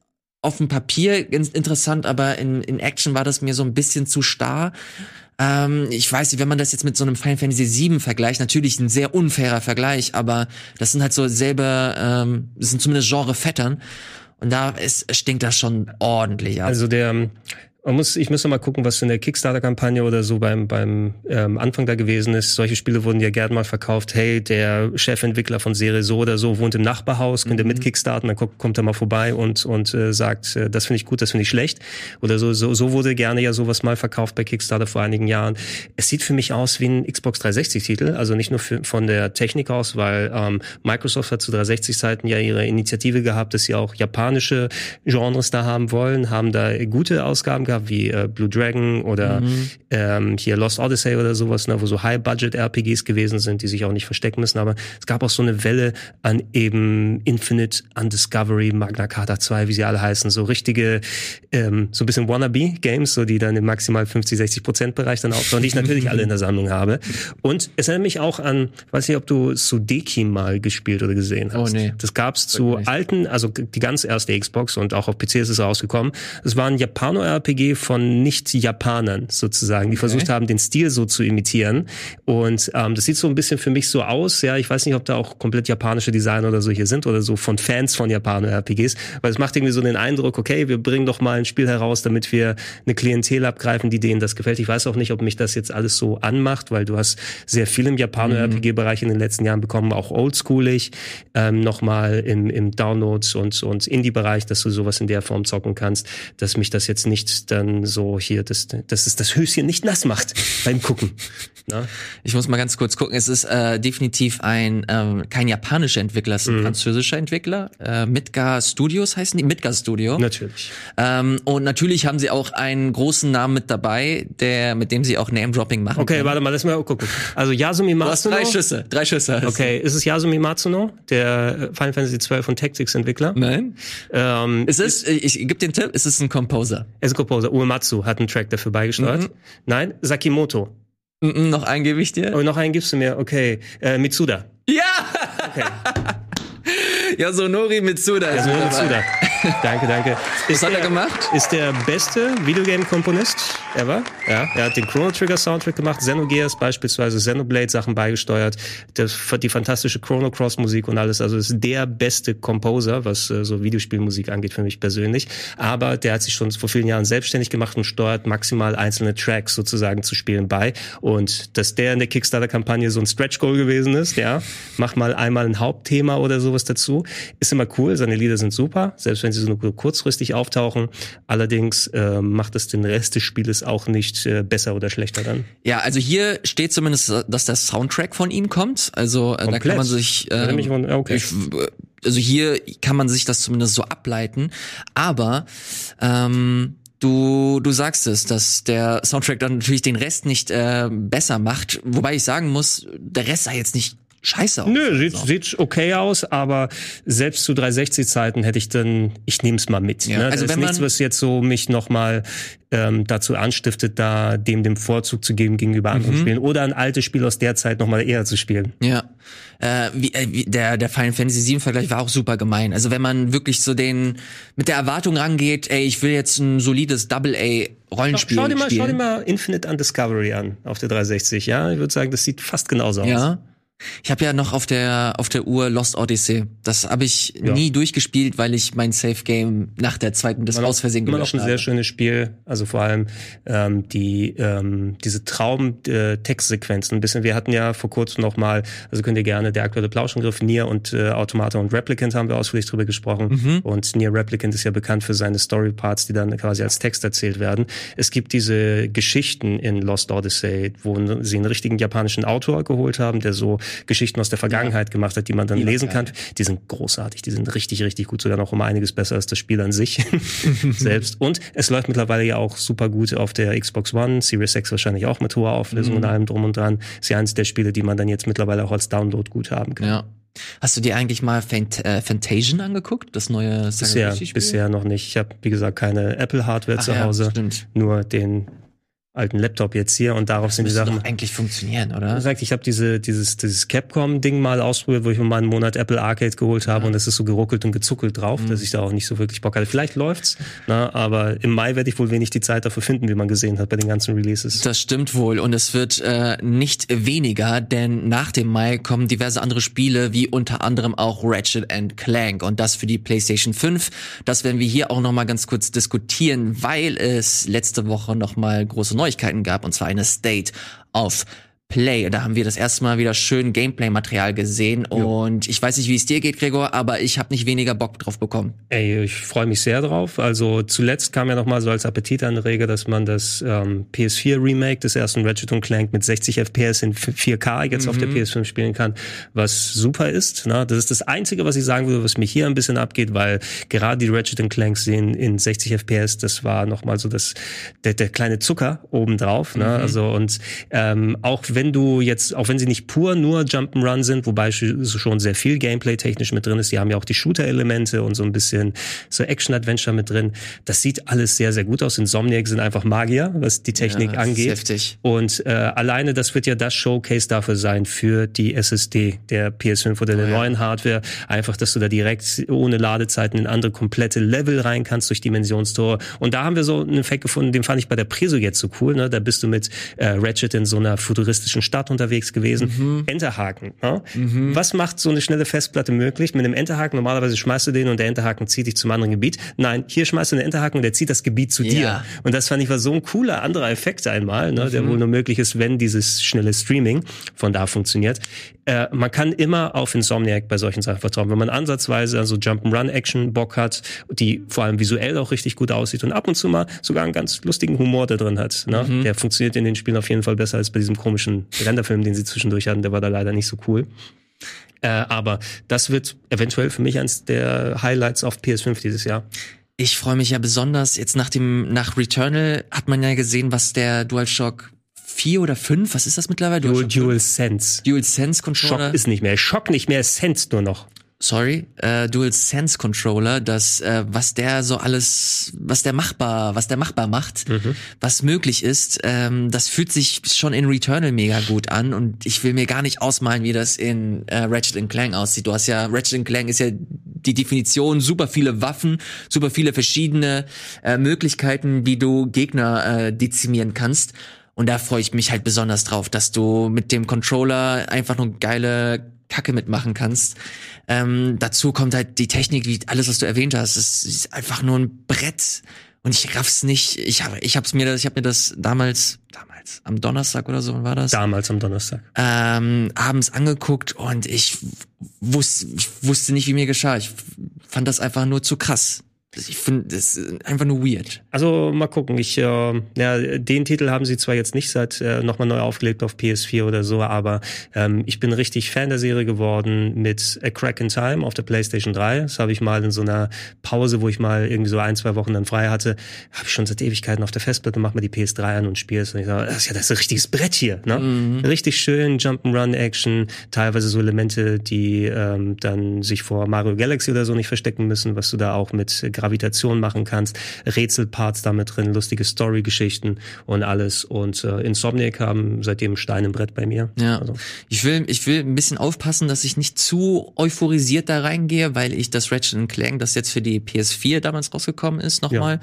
auf dem Papier ganz interessant, aber in, in Action war das mir so ein bisschen zu starr. Ähm, ich weiß nicht, wenn man das jetzt mit so einem Final Fantasy VII vergleicht, natürlich ein sehr unfairer Vergleich, aber das sind halt so selber, ähm, das sind zumindest Genre-Vettern. Und da ist, stinkt das schon ordentlich ab. Also der, man muss, ich müsste mal gucken, was in der Kickstarter-Kampagne oder so beim, beim ähm, Anfang da gewesen ist. Solche Spiele wurden ja gern mal verkauft. Hey, der Chefentwickler von Serie so oder so wohnt im Nachbarhaus, könnt ihr mit Kickstarten, dann kommt, kommt er mal vorbei und, und äh, sagt, äh, das finde ich gut, das finde ich schlecht. Oder so, so, so wurde gerne ja sowas mal verkauft bei Kickstarter vor einigen Jahren. Es sieht für mich aus wie ein Xbox 360-Titel, also nicht nur für, von der Technik aus, weil ähm, Microsoft hat zu 360-Zeiten ja ihre Initiative gehabt, dass sie auch japanische Genres da haben wollen, haben da gute Ausgaben gehabt, wie äh, Blue Dragon oder ähm, hier Lost Odyssey oder sowas, ne, wo so High-Budget-RPGs gewesen sind, die sich auch nicht verstecken müssen. Aber es gab auch so eine Welle an eben Infinite, Undiscovery, Magna Carta 2, wie sie alle heißen, so richtige, ähm, so ein bisschen Wannabe-Games, so die dann im maximal 50, 60 Prozent Bereich dann aufbauen, die ich natürlich alle in der Sammlung habe. Und es erinnert mich auch an, weiß nicht, ob du Sudeki mal gespielt oder gesehen hast. Oh, nee. Das gab's zu alten, also die ganz erste Xbox und auch auf PC ist es rausgekommen. Es war ein Japano-RPG von Nicht-Japanern sozusagen, die versucht haben, den Stil so zu imitieren. Und ähm, das sieht so ein bisschen für mich so aus. Ja, ich weiß nicht, ob da auch komplett japanische Designer oder so hier sind oder so von Fans von Japano-RPGs, weil es macht irgendwie so den Eindruck, okay, wir bringen doch mal ein Spiel heraus, damit wir eine Klientel abgreifen, die denen das gefällt. Ich weiß auch nicht, ob mich das jetzt alles so anmacht, weil du hast sehr viel im Japano-RPG-Bereich in den letzten Jahren bekommen, auch oldschoolig, ähm, nochmal im, im Downloads und, und Indie-Bereich, dass du sowas in der Form zocken kannst, dass mich das jetzt nicht dann so hier, dass, dass es das Höschen nicht nass macht beim Gucken. Na? Ich muss mal ganz kurz gucken. Es ist äh, definitiv ein ähm, kein japanischer Entwickler, es ist ein französischer Entwickler. Äh, Midgar Studios heißen die, Midgar Studio. Natürlich. Ähm, und natürlich haben sie auch einen großen Namen mit dabei, der mit dem sie auch Name-Dropping machen. Okay, können. warte mal, lass mal gucken. Also Yasumi Du hast Matsuno. drei Schüsse, drei Schüsse. hast du. Okay, ist es Yasumi Matsuno, der äh, Final Fantasy 12 und Tactics Entwickler? Nein. Ähm, Es ist, ich, ich gebe den Tipp, es ist ein Composer. er ist ein Composer. Uematsu hat einen Track dafür beigesteuert. Mhm. Nein, Sakimoto. Mm, noch ein gebe ich dir. Oh, noch einen gibst du mir. Okay, äh, Mitsuda. Ja! Okay. [laughs] Ja, Sonori Mitsuda Also dabei. Mitsuda. Danke, danke. Ist hat er der- gemacht? Ist der beste Videogame-Komponist ever. Ja, er hat den Chrono Trigger Soundtrack gemacht, Xenogears beispielsweise, Xenoblade Sachen beigesteuert, das, die fantastische Chrono Cross Musik und alles. Also ist der beste Composer, was äh, so Videospielmusik angeht für mich persönlich. Aber der hat sich schon vor vielen Jahren selbstständig gemacht und steuert maximal einzelne Tracks sozusagen zu spielen bei. Und dass der in der Kickstarter-Kampagne so ein Stretch Goal gewesen ist, ja, mach mal einmal ein Hauptthema oder sowas dazu, ist immer cool. Seine Lieder sind super, selbst wenn sie so nur kurzfristig auftauchen. Allerdings äh, macht es den Rest des Spieles auch nicht äh, besser oder schlechter dann. Ja, also hier steht zumindest, dass der Soundtrack von ihm kommt. Also äh, da kann man sich, ähm, wundern. Ja, okay. ich, also hier kann man sich das zumindest so ableiten. Aber ähm, du du sagst es, dass der Soundtrack dann natürlich den Rest nicht äh, besser macht. Wobei ich sagen muss, der Rest sah jetzt nicht scheiße aus. Nö, sieht, So. sieht okay aus, aber selbst zu 360-Zeiten hätte ich dann, ich nehme es mal mit. Ja, ne? also das ist nichts, was jetzt so mich nochmal ähm, dazu anstiftet, da dem den Vorzug zu geben gegenüber Mhm. anderen Spielen oder ein altes Spiel aus der Zeit nochmal eher zu spielen. Ja. Äh, wie, äh, wie, der, der Final Fantasy VII Vergleich war auch super gemein. Also wenn man wirklich so den, mit der Erwartung rangeht, ey, ich will jetzt ein solides Double-A-Rollenspiel Schau dir, mal, schau spielen. dir mal Infinite Undiscovery an auf der 360, ja? Ich würde sagen, das sieht fast genauso aus. Ja. Ich habe ja noch auf der auf der Uhr Lost Odyssey. Das habe ich Ja. nie durchgespielt, weil ich mein Safe Game nach der zweiten noch- aus Versehen immer noch gelöscht ein sehr habe. schönes Spiel. Also vor allem ähm, die ähm, diese Traum-Textsequenzen. Ein bisschen. Wir hatten ja vor kurzem noch mal, also könnt ihr gerne der aktuelle Plauschangriff Nier und äh, Automata und Replicant haben wir ausführlich drüber gesprochen. Mhm. Und Nier Replicant ist ja bekannt für seine Story-Parts, die dann quasi als Text erzählt werden. Es gibt diese Geschichten in Lost Odyssey, wo sie einen richtigen japanischen Autor geholt haben, der so Geschichten aus der Vergangenheit gemacht hat, die man dann lesen kann. Die sind großartig, die sind richtig, richtig gut, sogar noch um einiges besser als das Spiel an sich [laughs] selbst. Und es läuft mittlerweile ja auch super gut auf der Xbox One, Series X wahrscheinlich auch mit hoher Auflösung und allem drum und dran. Ist ja eines der Spiele, die man dann jetzt mittlerweile auch als Download gut haben kann. Ja. Hast du dir eigentlich mal Phant äh, Phantasian angeguckt? Das neue Bisher, Sakaguchi-Spiel? bisher noch nicht. Ich habe, wie gesagt, keine Apple-Hardware zu ja, Hause. stimmt. Nur den alten Laptop jetzt hier und darauf sind die Sachen. doch eigentlich funktionieren, oder? gesagt, ich habe diese, dieses, dieses Capcom-Ding mal ausprobiert, wo ich mir mal einen Monat Apple Arcade geholt habe und es ist so geruckelt und gezuckelt drauf, Mhm. dass ich da auch nicht so wirklich Bock hatte. Vielleicht läuft's, [laughs] na, aber im Mai werde ich wohl wenig die Zeit dafür finden, wie man gesehen hat bei den ganzen Releases. Das stimmt wohl und es wird äh, nicht weniger, denn nach dem Mai kommen diverse andere Spiele, wie unter anderem auch Ratchet and Clank und das für die PlayStation 5. Das werden wir hier auch noch mal ganz kurz diskutieren, weil es letzte Woche noch mal große Neuigkeiten gab und zwar eine State of Play. Da haben wir das erste Mal wieder schön Gameplay-Material gesehen und ich weiß nicht, wie es dir geht, Gregor, aber ich habe nicht weniger Bock drauf bekommen. Ey, ich freue mich sehr drauf. Also zuletzt kam ja noch mal so als Appetitanreger, dass man das ähm, PS4 Remake des ersten Ratchet Clank mit 60 FPS in 4K jetzt auf der PS5 spielen kann, was super ist. Ne? Das ist das Einzige, was ich sagen würde, was mich hier ein bisschen abgeht, weil gerade die Ratchet Clank sehen in 60 FPS, das war noch mal so das der, der kleine Zucker obendrauf. Ne? Also und ähm, auch wenn du jetzt, auch wenn sie nicht pur nur Jump'n'Run sind, wobei sch- schon sehr viel Gameplay technisch mit drin ist, die haben ja auch die Shooter-Elemente und so ein bisschen so Action-Adventure mit drin. Das sieht alles sehr, sehr gut aus. Insomniac sind einfach Magier, was die Technik Ja, angeht. heftig. Und äh, alleine das wird ja das Showcase dafür sein für die SSD der PS5 oder der Oh ja. neuen Hardware. Einfach, dass du da direkt ohne Ladezeiten in andere komplette Level rein kannst durch Dimensionstore. Und da haben wir so einen Effekt gefunden, den fand ich bei der Preso jetzt so cool. Ne? Da bist du mit äh, Ratchet in so einer futuristischen Stadt unterwegs gewesen. Mhm. Enterhaken. Ne? Was macht so eine schnelle Festplatte möglich? Mit einem Enterhaken, normalerweise schmeißt du den und der Enterhaken zieht dich zum anderen Gebiet. Nein, hier schmeißt du einen Enterhaken und der zieht das Gebiet zu dir. Ja. Und das fand ich war so ein cooler anderer Effekt einmal, ne, der wohl nur möglich ist, wenn dieses schnelle Streaming von da funktioniert. Äh, man kann immer auf Insomniac bei solchen Sachen vertrauen. Wenn man ansatzweise also Jump'n'Run-Action Bock hat, die vor allem visuell auch richtig gut aussieht und ab und zu mal sogar einen ganz lustigen Humor da drin hat. Ne? Der funktioniert in den Spielen auf jeden Fall besser als bei diesem komischen Renderfilm, den sie zwischendurch hatten. Der war da leider nicht so cool. Äh, aber das wird eventuell für mich eines der Highlights auf PS5 dieses Jahr. Ich freue mich ja besonders, jetzt nach dem, nach Returnal hat man ja gesehen, was der DualShock 4 oder 5, was ist das mittlerweile? Dual, DualShock Dual Sense. Dual Sense Controller. Schock ist nicht mehr. Schock nicht mehr, Sense nur noch. sorry, äh, Dual Sense Controller, das, äh, was der so alles, was der machbar, was der machbar macht, was möglich ist, ähm, das fühlt sich schon in Returnal mega gut an und ich will mir gar nicht ausmalen, wie das in äh, Ratchet Clank aussieht. Du hast ja, Ratchet Clank ist ja die Definition, super viele Waffen, super viele verschiedene äh, Möglichkeiten, wie du Gegner äh, dezimieren kannst. Und da freue ich mich halt besonders drauf, dass du mit dem Controller einfach nur geile Kacke mitmachen kannst. Ähm, dazu kommt halt die Technik, wie alles, was du erwähnt hast. Es ist einfach nur ein Brett. Und ich raff's nicht. Ich habe, ich hab's mir, das- ich habe mir das damals, damals am Donnerstag oder so, wann war das? Damals am Donnerstag. ähm, abends angeguckt und ich wusste, ich wusste nicht, wie mir geschah. Ich fand das einfach nur zu krass. Ich finde das ist einfach nur weird. Also mal gucken. Ich, äh, ja, den Titel haben sie zwar jetzt nicht seit äh, nochmal neu aufgelegt auf PS4 oder so, aber ähm, ich bin richtig Fan der Serie geworden mit A Crack in Time auf der PlayStation 3. Das habe ich mal in so einer Pause, wo ich mal irgendwie so ein, zwei Wochen dann frei hatte, habe ich schon seit Ewigkeiten auf der Festplatte, mach mal die PS3 an und spiel's. Und ich sage, das ist ja das ist ein richtiges Brett hier. Ne? Richtig schön, Jump'n'Run-Action, teilweise so Elemente, die ähm, dann sich vor Mario Galaxy oder so nicht verstecken müssen, was du da auch mit Gravitation machen kannst, Rätselparts damit drin, lustige Story-Geschichten und alles. Und äh, Insomniac haben seitdem Stein im Brett bei mir. Ja. Also, Ich will, ich will ein bisschen aufpassen, dass ich nicht zu euphorisiert da reingehe, weil ich das Ratchet Clank, das jetzt für die PS4 damals rausgekommen ist, nochmal.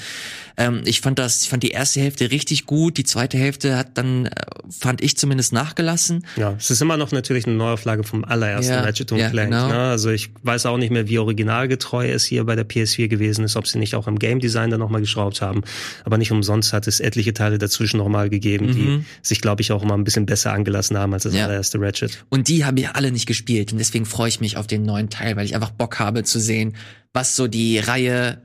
Ähm, ich fand das, ich fand die erste Hälfte richtig gut, die zweite Hälfte hat dann, äh, fand ich zumindest nachgelassen. ja, es ist immer noch natürlich eine Neuauflage vom allerersten Ja, Ratchet ja, Clank. genau. Ne? Also ich weiß auch nicht mehr, wie originalgetreu es hier bei der PS4 gewesen ist, ob sie nicht auch im Game Design da nochmal geschraubt haben. Aber nicht umsonst hat es etliche Teile dazwischen nochmal gegeben, die sich, glaube ich, auch immer ein bisschen besser angelassen haben als das Mhm. Ja. allererste Ratchet. Und die habe ich alle nicht gespielt. Und deswegen freue ich mich auf den neuen Teil, weil ich einfach Bock habe zu sehen, was so die Reihe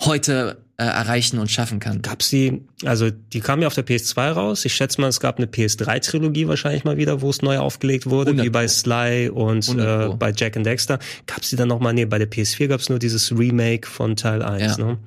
heute äh, erreichen und schaffen kann. Gab's die, also die kam ja auf der PS2 raus. Ich schätze mal, es gab eine PS3-Trilogie wahrscheinlich mal wieder, wo es neu aufgelegt wurde, 100 wie bei. Sly und 100 äh, bei Jack and Dexter. Gab's die dann noch mal, nee, bei der PS4 gab's nur dieses Remake von Teil 1, Ja. ne?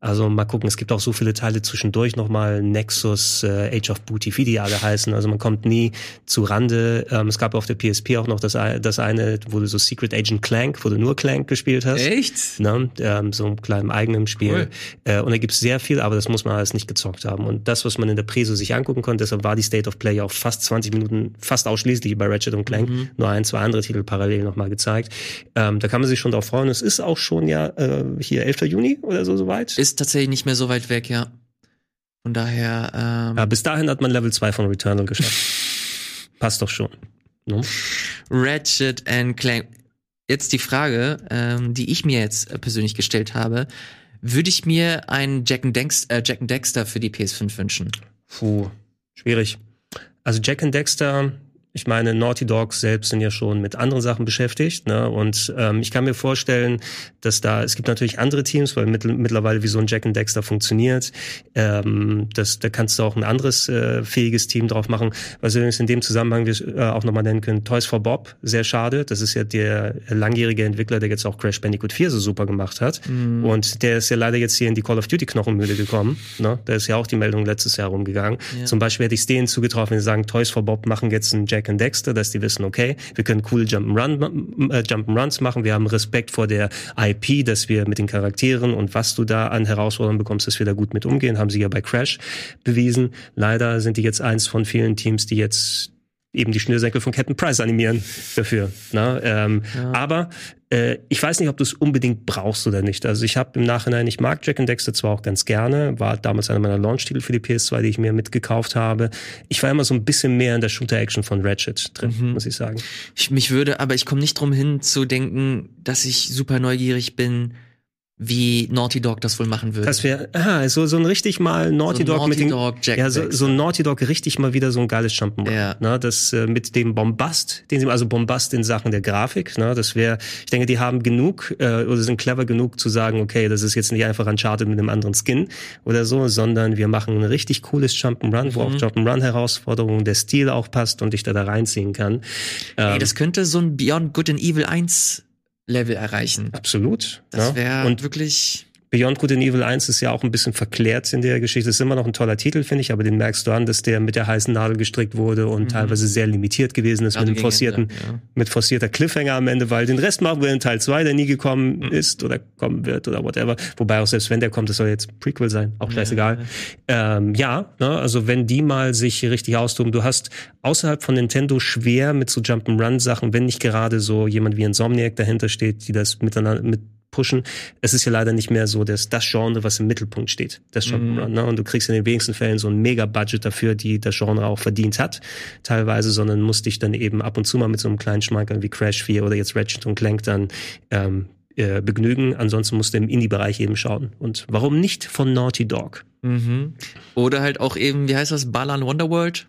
Also mal gucken, es gibt auch so viele Teile zwischendurch nochmal, Nexus, äh, Age of Booty, wie die alle heißen. Also man kommt nie zu Rande. Ähm, es gab auf der PSP auch noch das, das eine, wo du so Secret Agent Clank, wo du nur Clank gespielt hast. Echt? Ne? Ähm, so einem kleinen eigenen Spiel. Cool. Äh, und da gibt's sehr viel, aber das muss man alles nicht gezockt haben. Und das, was man in der Preso sich angucken konnte, deshalb war die State of Play ja auch fast 20 Minuten, fast ausschließlich bei Ratchet und Clank, Mhm. nur ein, zwei andere Titel parallel nochmal gezeigt. Ähm, da kann man sich schon drauf freuen. Es ist auch schon ja äh, hier 11. Juni oder so soweit. Ist tatsächlich nicht mehr so weit weg, ja. Von daher, ähm, Ja, bis dahin hat man Level 2 von Returnal geschafft. [laughs] Passt doch schon. Ne? Ratchet and Clank. Jetzt die Frage, ähm, die ich mir jetzt äh, persönlich gestellt habe. Würde ich mir einen Jack and, Dex äh, Jack and Dexter für die PS5 wünschen? Puh, schwierig. Also Jack and Dexter, ich meine, Naughty Dogs selbst sind ja schon mit anderen Sachen beschäftigt. Ne? Und ähm, ich kann mir vorstellen, dass da, es gibt natürlich andere Teams, weil mittl mittlerweile wie so ein Jack and Dexter funktioniert. Ähm, das, da kannst du auch ein anderes äh, fähiges Team drauf machen. Was wir übrigens in dem Zusammenhang wir, äh, auch nochmal nennen können, Toys for Bob, sehr schade. Das ist ja der langjährige Entwickler, der jetzt auch Crash Bandicoot 4 so super gemacht hat. Und der ist ja leider jetzt hier in die Call of Duty Knochenmühle gekommen. Ne? Da ist ja auch die Meldung letztes Jahr rumgegangen. Ja. Zum Beispiel hätte ich es denen zugetraut, wenn sie sagen, Toys for Bob machen jetzt einen Jack and Dexter, dass die wissen, okay, wir können coole Jump'n'Run, äh, Jump'n'Runs machen, wir haben Respekt vor der IP, dass wir mit den Charakteren und was du da an Herausforderungen bekommst, dass wir da gut mit umgehen, haben sie ja bei Crash bewiesen. Leider sind die jetzt eins von vielen Teams, die jetzt eben die Schnürsenkel von Captain Price animieren dafür. Ne? Ähm, Aber äh, ich weiß nicht, ob du es unbedingt brauchst oder nicht. Also ich habe im Nachhinein, ich mag Jack and Dexter zwar auch ganz gerne, war damals einer meiner Launch-Titel für die PS2, die ich mir mitgekauft habe. Ich war immer so ein bisschen mehr in der Shooter-Action von Ratchet drin, muss ich sagen. Ich, mich würde, aber ich komme nicht drum hin zu denken, dass ich super neugierig bin, wie Naughty Dog das wohl machen würde. Das wäre, ah, so, so ein richtig mal Naughty So Dog Naughty mit dem, Dog, Jack ja, so, so ein Naughty Dog richtig mal wieder so ein geiles Jump'n'Run. Ja. Ne, das äh, mit dem Bombast, den sie, also Bombast in Sachen der Grafik, ne, das wäre, ich denke, die haben genug äh, oder sind clever genug zu sagen, okay, das ist jetzt nicht einfach Uncharted mit einem anderen Skin oder so, sondern wir machen ein richtig cooles Jump'n'Run, wo auch Mhm. Jump'n'Run-Herausforderungen der Stil auch passt und ich da da reinziehen kann. Ey, Ähm, das könnte so ein Beyond Good and Evil 1 Level erreichen. absolut. Das wäre und wirklich. Beyond Good and Evil 1 ist ja auch ein bisschen verklärt in der Geschichte. Ist immer noch ein toller Titel, finde ich, aber den merkst du an, dass der mit der heißen Nadel gestrickt wurde und teilweise sehr limitiert gewesen ist Mhm. Gerade mit gegen forcierten, ja. mit forcierter Cliffhanger am Ende, weil den Rest machen wir in Teil 2, der nie gekommen Mhm. ist oder kommen wird oder whatever. Wobei auch selbst wenn der kommt, das soll jetzt Prequel sein, auch scheißegal. Ja, ähm, ja ne, also wenn die mal sich richtig austoben, du hast außerhalb von Nintendo schwer mit so Jump'n'Run-Sachen, wenn nicht gerade so jemand wie Insomniac dahinter steht, die das miteinander mit pushen. Es ist ja leider nicht mehr so das, das Genre, was im Mittelpunkt steht, das Jump'n'Run. Ne? Und du kriegst in den wenigsten Fällen so ein Mega-Budget dafür, die das Genre auch verdient hat, teilweise, sondern musst dich dann eben ab und zu mal mit so einem kleinen Schmankerl wie Crash 4 oder jetzt Ratchet und Clank dann ähm, äh, begnügen. Ansonsten musst du im Indie-Bereich eben schauen. Und warum nicht von Naughty Dog? Mhm. Oder halt auch eben, wie heißt das, Balan Wonderworld?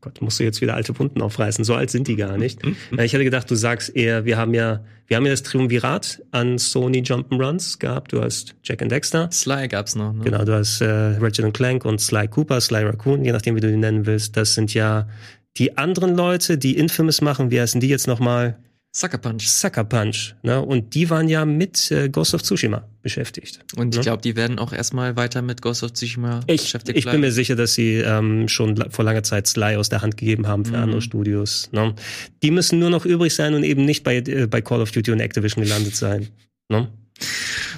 Gott, musst du jetzt wieder alte Wunden aufreißen. So alt sind die gar nicht. Ja, Ich hätte gedacht, du sagst eher, wir haben ja, wir haben ja das Triumvirat an Sony Jump'n'Runs gehabt. Du hast Jack and Dexter. Sly gab's noch, ne? Genau, du hast äh, Ratchet and Clank und Sly Cooper, Sly Raccoon, je nachdem, wie du die nennen willst. Das sind ja die anderen Leute, die Infamous machen. Wie heißen die jetzt nochmal? Sucker Punch. Sucker Punch. Ne? Und die waren ja mit äh, Ghost of Tsushima beschäftigt. Und ich Ja. glaube, die werden auch erstmal weiter mit Ghost of Tsushima Ich, beschäftigt ich bin bleiben. mir sicher, dass sie ähm, schon vor langer Zeit Sly aus der Hand gegeben haben für Mhm. andere Studios. Ne? Die müssen nur noch übrig sein und eben nicht bei, äh, bei Call of Duty und Activision gelandet sein. Ne?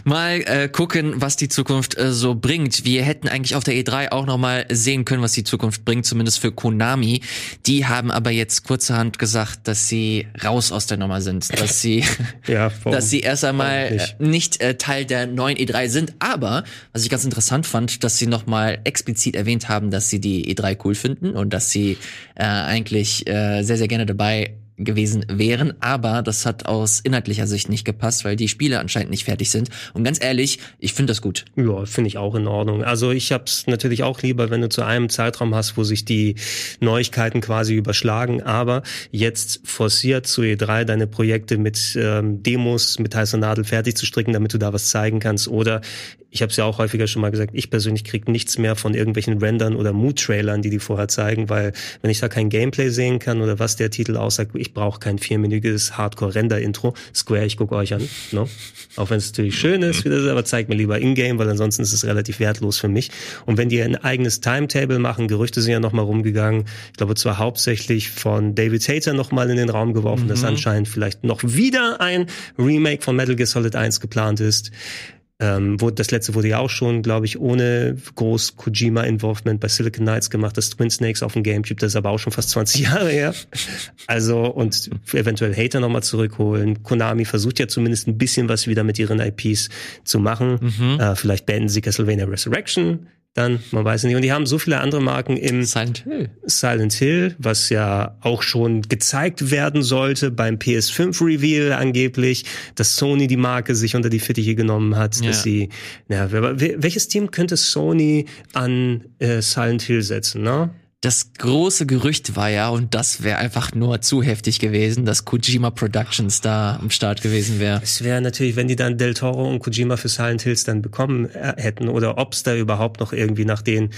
Mal äh, gucken, was die Zukunft äh, so bringt. Wir hätten eigentlich auf der E3 auch noch mal sehen können, was die Zukunft bringt, zumindest für Konami. Die haben aber jetzt kurzerhand gesagt, dass sie raus aus der Nummer sind, dass sie [laughs] Ja, dass sie erst einmal nicht, nicht? äh, nicht äh, Teil der neuen E3 sind. Aber was ich ganz interessant fand, dass sie noch mal explizit erwähnt haben, dass sie die E3 cool finden und dass sie äh, eigentlich äh, sehr sehr gerne dabei gewesen wären, aber das hat aus inhaltlicher Sicht nicht gepasst, weil die Spiele anscheinend nicht fertig sind. Und ganz ehrlich, ich finde das gut. Ja, finde ich auch in Ordnung. Also ich hab's natürlich auch lieber, wenn du zu einem Zeitraum hast, wo sich die Neuigkeiten quasi überschlagen, aber jetzt forciert zu E3 deine Projekte mit ähm, Demos mit heißer Nadel fertig zu stricken, damit du da was zeigen kannst. Oder ich habe es ja auch häufiger schon mal gesagt, ich persönlich krieg nichts mehr von irgendwelchen Rendern oder Mood-Trailern, die die vorher zeigen, weil wenn ich da kein Gameplay sehen kann oder was der Titel aussagt, ich ich brauche kein vierminütiges Hardcore-Render-Intro. Square, ich gucke euch an. No? Auch wenn es natürlich schön ist, aber zeigt mir lieber in-game, weil ansonsten ist es relativ wertlos für mich. Und wenn die ein eigenes Timetable machen, Gerüchte sind ja nochmal rumgegangen, ich glaube zwar hauptsächlich von David Hater nochmal in den Raum geworfen, dass anscheinend vielleicht noch wieder ein Remake von Metal Gear Solid 1 geplant ist. Ähm, wurde, das letzte wurde ja auch schon, glaube ich, ohne groß Kojima-Involvement bei Silicon Knights gemacht, das Twin Snakes auf dem Gamecube, das ist aber auch schon fast 20 [laughs] Jahre her. Also, und eventuell Hater nochmal zurückholen. Konami versucht ja zumindest ein bisschen was wieder mit ihren IPs zu machen. Äh, vielleicht beenden sie Castlevania Resurrection. Dann, man weiß es nicht. Und die haben so viele andere Marken im Silent Hill. Silent Hill, was ja auch schon gezeigt werden sollte beim PS5 Reveal angeblich, dass Sony die Marke sich unter die Fittiche genommen hat, Ja. dass sie, ja, welches Team könnte Sony an äh, Silent Hill setzen, ne? Das große Gerücht war ja, und das wäre einfach nur zu heftig gewesen, dass Kojima Productions da am Start gewesen wäre. Es wäre natürlich, wenn die dann Del Toro und Kojima für Silent Hills dann bekommen äh, hätten oder ob's da überhaupt noch irgendwie nach den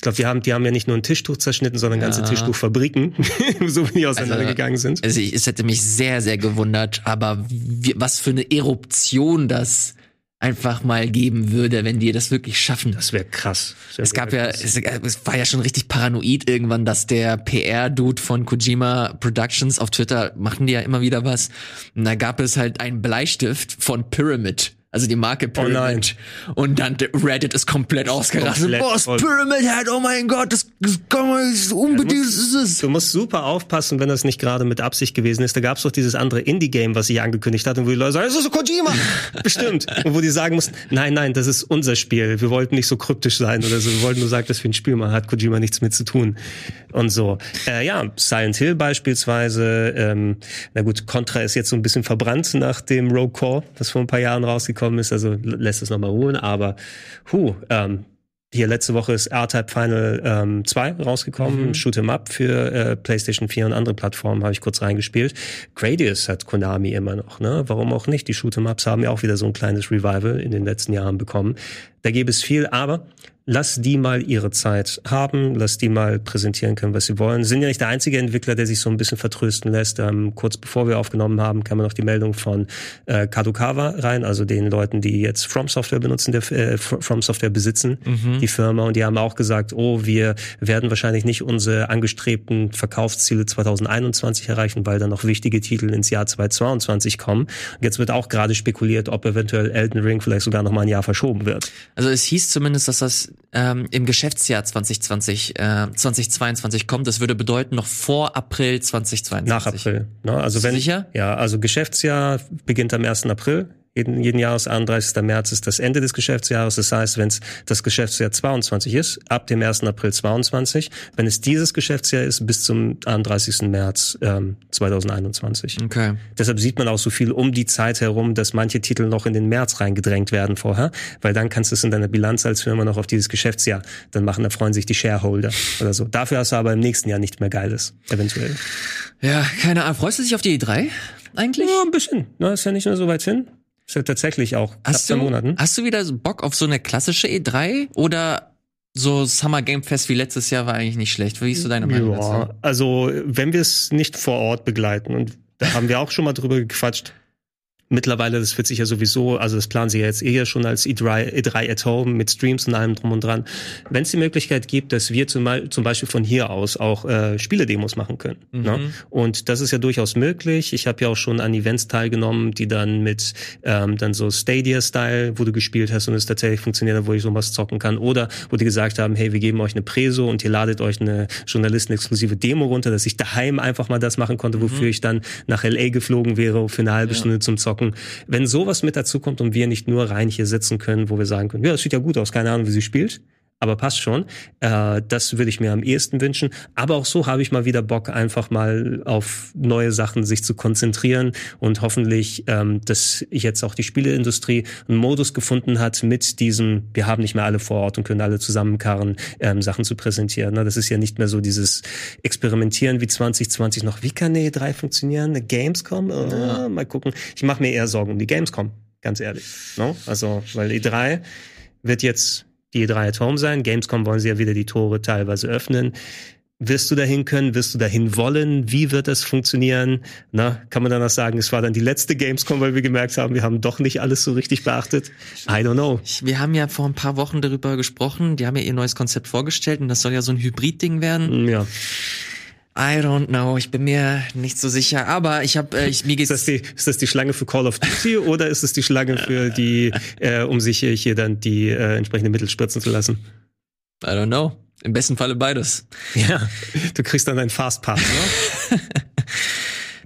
ich glaube, die haben, die haben ja nicht nur ein Tischtuch zerschnitten, sondern ganze Ja. Tischtuchfabriken, [laughs] so wie die auseinandergegangen sind. Also ich, es hätte mich sehr, sehr gewundert, aber wie, was für eine Eruption das einfach mal geben würde, wenn die das wirklich schaffen. Das wäre krass. Wär Es gab ja, es, es war ja schon richtig paranoid irgendwann, dass der PR-Dude von Kojima Productions auf Twitter machen die ja immer wieder was. Und da gab es halt einen Bleistift von Pyramid. Also die Marke Pyramid. nein. Und dann der Reddit ist komplett ausgerastet. Komplett ist voll. Pyramid Head, oh mein Gott, das, das kann man das unbedingt das ist es. Du musst super aufpassen, wenn das nicht gerade mit Absicht gewesen ist. Da gab's doch dieses andere Indie-Game, was ich angekündigt hatte, und wo die Leute sagen, das ist so Kojima! [laughs] Bestimmt. Und wo die sagen mussten, nein, nein, das ist unser Spiel. Wir wollten nicht so kryptisch sein oder so. Wir wollten nur sagen, dass wir ein Spiel machen. Hat Kojima nichts mit zu tun. Und so. Äh, ja, Silent Hill beispielsweise. Ähm, na gut, Contra ist jetzt so ein bisschen verbrannt nach dem Rogue Core, das vor ein paar Jahren rausgekommen ist. Also lässt es nochmal ruhen. Aber, hu, ähm, hier letzte Woche ist R-Type Final ähm, 2 rausgekommen, Shoot 'em Up für äh, PlayStation 4 und andere Plattformen, habe ich kurz reingespielt. Gradius hat Konami immer noch, ne? Warum auch nicht? Die Shoot 'em Ups haben ja auch wieder so ein kleines Revival in den letzten Jahren bekommen. Da gäbe es viel, aber lass die mal ihre Zeit haben, lass die mal präsentieren können, was sie wollen. Sind ja nicht der einzige Entwickler, der sich so ein bisschen vertrösten lässt. Ähm, kurz bevor wir aufgenommen haben, kam noch die Meldung von äh, Kadokawa rein, also den Leuten, die jetzt From Software benutzen, der äh, From Software besitzen, die Firma. Und die haben auch gesagt, oh, wir werden wahrscheinlich nicht unsere angestrebten Verkaufsziele 2021 erreichen, weil dann noch wichtige Titel ins Jahr 2022 kommen. Und jetzt wird auch gerade spekuliert, ob eventuell Elden Ring vielleicht sogar noch mal ein Jahr verschoben wird. Also es hieß zumindest, dass das ähm, im Geschäftsjahr 2020, äh, 2022 kommt. Das würde bedeuten noch vor April 2022. Nach April. Ne? Also wenn, Sicher? Ja, also Geschäftsjahr beginnt am 1. April. Jeden, jeden Jahres 31. März ist das Ende des Geschäftsjahres. Das heißt, wenn es das Geschäftsjahr 22 ist, ab dem 1. April 22, wenn es dieses Geschäftsjahr ist, bis zum 31. März ähm, 2021. Okay. Deshalb sieht man auch so viel um die Zeit herum, dass manche Titel noch in den März reingedrängt werden vorher, weil dann kannst du es in deiner Bilanz als Firma noch auf dieses Geschäftsjahr dann machen. Da freuen sich die Shareholder oder so. Dafür hast du aber im nächsten Jahr nicht mehr Geiles, eventuell. Ja, keine Ahnung. Freust du dich auf die E3 eigentlich? Ja, ein bisschen. Na, ist ja nicht mehr so weit hin. Ja tatsächlich auch Hast du, Monaten. hast du wieder Bock auf so eine klassische E3 oder so Summer Game Fest wie letztes Jahr war eigentlich nicht schlecht? Wie ist so deine Meinung dazu? Ja, also wenn wir es nicht vor Ort begleiten und da haben wir auch schon mal drüber gequatscht. Mittlerweile, das wird sich ja sowieso, also das planen sie ja jetzt eher schon als E3, E3 at Home mit Streams und allem drum und dran. Wenn es die Möglichkeit gibt, dass wir zum, zum Beispiel von hier aus auch äh, Spiele-Demos machen können. Ne? Und das ist ja durchaus möglich. Ich habe ja auch schon an Events teilgenommen, die dann mit ähm, dann so Stadia-Style, wo du gespielt hast und es tatsächlich funktioniert, wo ich sowas zocken kann. Oder wo die gesagt haben, hey, wir geben euch eine Preso und ihr ladet euch eine journalistenexklusive Demo runter, dass ich daheim einfach mal das machen konnte, wofür ich dann nach LA geflogen wäre für eine halbe Stunde zum Zocken. Wenn sowas mit dazu kommt und wir nicht nur rein hier sitzen können, wo wir sagen können, ja, das sieht ja gut aus, keine Ahnung, wie sie spielt, aber passt schon. Äh, das würde ich mir am ehesten wünschen. Aber auch so habe ich mal wieder Bock, einfach mal auf neue Sachen sich zu konzentrieren und hoffentlich, ähm, dass jetzt auch die Spieleindustrie einen Modus gefunden hat mit diesem, wir haben nicht mehr alle vor Ort und können alle zusammenkarren, ähm, Sachen zu präsentieren. Ne? Das ist ja nicht mehr so dieses Experimentieren wie 2020 noch. Wie kann eine E3 funktionieren? Eine Gamescom? Äh, Mal gucken. Ich mache mir eher Sorgen um die Gamescom, ganz ehrlich. No? Also, weil E3 wird jetzt die E3 at Home sein. Gamescom wollen sie ja wieder die Tore teilweise öffnen. Wirst du dahin können? Wirst du dahin wollen? Wie wird das funktionieren? Na, kann man danach sagen, es war dann die letzte Gamescom, weil wir gemerkt haben, wir haben doch nicht alles so richtig beachtet? I don't know. Wir haben ja vor ein paar Wochen darüber gesprochen. Die haben ja ihr neues Konzept vorgestellt und das soll ja so ein Hybrid-Ding werden. Ja. I don't know, ich bin mir nicht so sicher, aber ich habe, äh, ich, mir Ist geht's das, die, ist das die Schlange für Call of Duty [laughs] oder ist es die Schlange für die, äh, um sich hier, hier dann die äh, entsprechenden Mittel spritzen zu lassen? I don't know. Im besten Falle beides. Ja. Du kriegst dann einen Fastpass, ne? [laughs]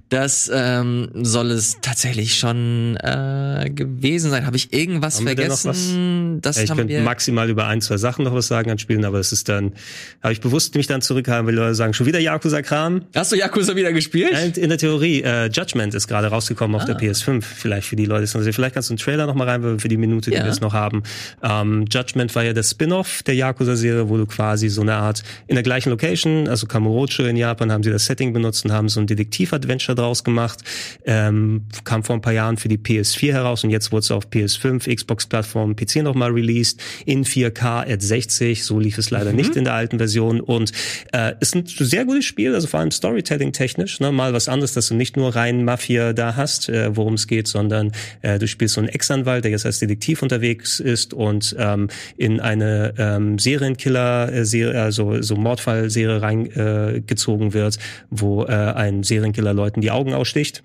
Das ähm, soll es tatsächlich schon äh, gewesen sein. Habe ich irgendwas Haben vergessen? Das Ja, ich könnte maximal über ein, zwei Sachen noch was sagen an Spielen, aber es ist dann, habe ich bewusst mich dann zurückgehalten, weil Leute sagen, schon wieder Yakuza-Kram. Hast du Yakuza wieder gespielt? Ja, in- der Theorie, äh, Judgment ist gerade rausgekommen auf Ah. der PS5. Vielleicht für die Leute, sehen. vielleicht kannst du einen Trailer noch mal reinwerfen für die Minute, die Ja. wir es noch haben. Ähm, Judgment war ja der Spin-off der Yakuza-Serie, wo du quasi so eine Art in der gleichen Location, also Kamurocho in Japan, haben sie das Setting benutzt und haben so ein Detektiv-Adventure draus gemacht. Ähm, kam vor ein paar Jahren für die PS4 heraus und jetzt wurde es auf PS5, Xbox-Plattform, PC noch mal released in 4K at 60. So lief es leider nicht in der alten Version und äh, ist ein sehr gutes Spiel, also vor allem Storytelling-technisch. Ne? Mal was anderes, dass du nicht nur rein Mafia da hast, äh, worum es geht, sondern äh, du spielst so einen Ex-Anwalt, der jetzt als Detektiv unterwegs ist und ähm, in eine ähm, Serienkiller-Serie, also so Mordfall-Serie reingezogen äh, wird, wo äh, ein Serienkiller Leuten die Augen aussticht.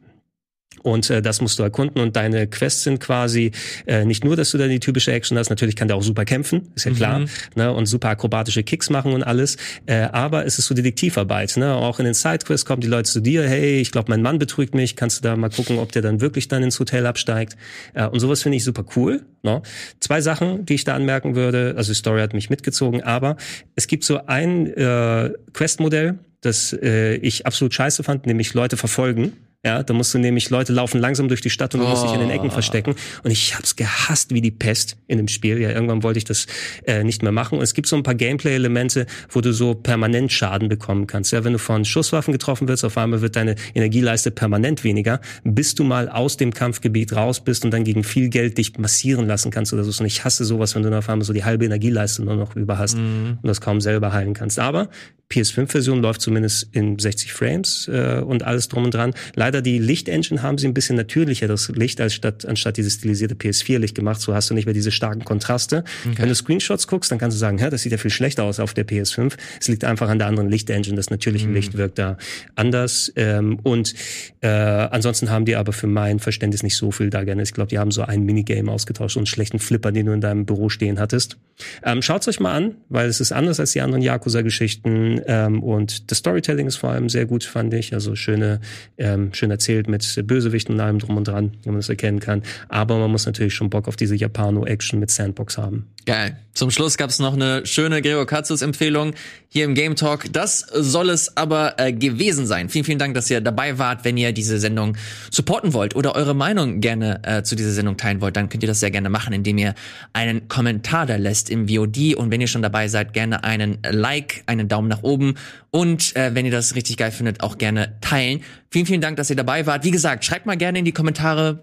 Und äh, das musst du erkunden. Und deine Quests sind quasi äh, nicht nur, dass du da die typische Action hast. Natürlich kann der auch super kämpfen, ist ja klar. Ne? Und super akrobatische Kicks machen und alles. Äh, aber es ist so Detektivarbeit. Ne? Auch in den Sidequests kommen die Leute zu dir. Hey, ich glaube, mein Mann betrügt mich. Kannst du da mal gucken, ob der dann wirklich dann ins Hotel absteigt? Äh, und sowas finde ich super cool. Ne? Zwei Sachen, die ich da anmerken würde. Also die Story hat mich mitgezogen. Aber es gibt so ein äh, Questmodell, das äh, ich absolut scheiße fand, nämlich Leute verfolgen. Ja, da musst du nämlich, Leute laufen langsam durch die Stadt und du musst dich in den Ecken verstecken. Und ich hab's gehasst wie die Pest in dem Spiel. Ja, irgendwann wollte ich das äh, nicht mehr machen. Und es gibt so ein paar Gameplay-Elemente, wo du so permanent Schaden bekommen kannst. Ja, wenn du von Schusswaffen getroffen wirst, auf einmal wird deine Energieleiste permanent weniger, bis du mal aus dem Kampfgebiet raus bist und dann gegen viel Geld dich massieren lassen kannst oder so. Und ich hasse sowas, wenn du dann auf einmal so die halbe Energieleiste nur noch über hast und das kaum selber heilen kannst. Aber PS5-Version läuft zumindest in 60 Frames äh, und alles drum und dran. Leider die Lichtengine haben sie ein bisschen natürlicheres Licht als statt, anstatt dieses stilisierte PS4-Licht gemacht. So hast du nicht mehr diese starken Kontraste. Wenn du Screenshots guckst, dann kannst du sagen, Hä, das sieht ja viel schlechter aus auf der PS5. Es liegt einfach an der anderen Lichtengine. Das natürliche Licht wirkt da anders. Ähm, und äh, ansonsten haben die aber für mein Verständnis nicht so viel da gerne. Ich glaube, die haben so ein Minigame ausgetauscht und einen schlechten Flipper, den du in deinem Büro stehen hattest. Ähm, Schaut's euch mal an, weil es ist anders als die anderen Yakuza-Geschichten ähm, und das Storytelling ist vor allem sehr gut, fand ich. Also schöne, ähm, schön erzählt mit Bösewichten und allem drum und dran, wie man das erkennen kann. Aber man muss natürlich schon Bock auf diese Japano-Action mit Sandbox haben. Geil. Zum Schluss gab's noch eine schöne Gregor Katzus Empfehlung hier im Game Talk. Das soll es aber äh, gewesen sein. Vielen, vielen Dank, dass ihr dabei wart. Wenn ihr diese Sendung supporten wollt oder eure Meinung gerne äh, zu dieser Sendung teilen wollt, dann könnt ihr das sehr gerne machen, indem ihr einen Kommentar da lässt im VOD. Und wenn ihr schon dabei seid, gerne einen Like, einen Daumen nach oben. Und äh, wenn ihr das richtig geil findet, auch gerne teilen. Vielen, vielen Dank, dass ihr dabei wart. Wie gesagt, schreibt mal gerne in die Kommentare,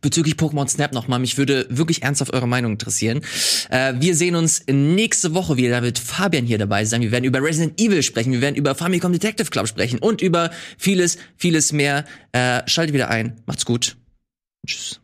bezüglich Pokémon Snap nochmal. Mich würde wirklich ernsthaft eure Meinung interessieren. Äh, wir sehen uns nächste Woche wieder. Da wird Fabian hier dabei sein. Wir werden über Resident Evil sprechen. Wir werden über Famicom Detective Club sprechen und über vieles, vieles mehr. Äh, schaltet wieder ein. Macht's gut. Tschüss.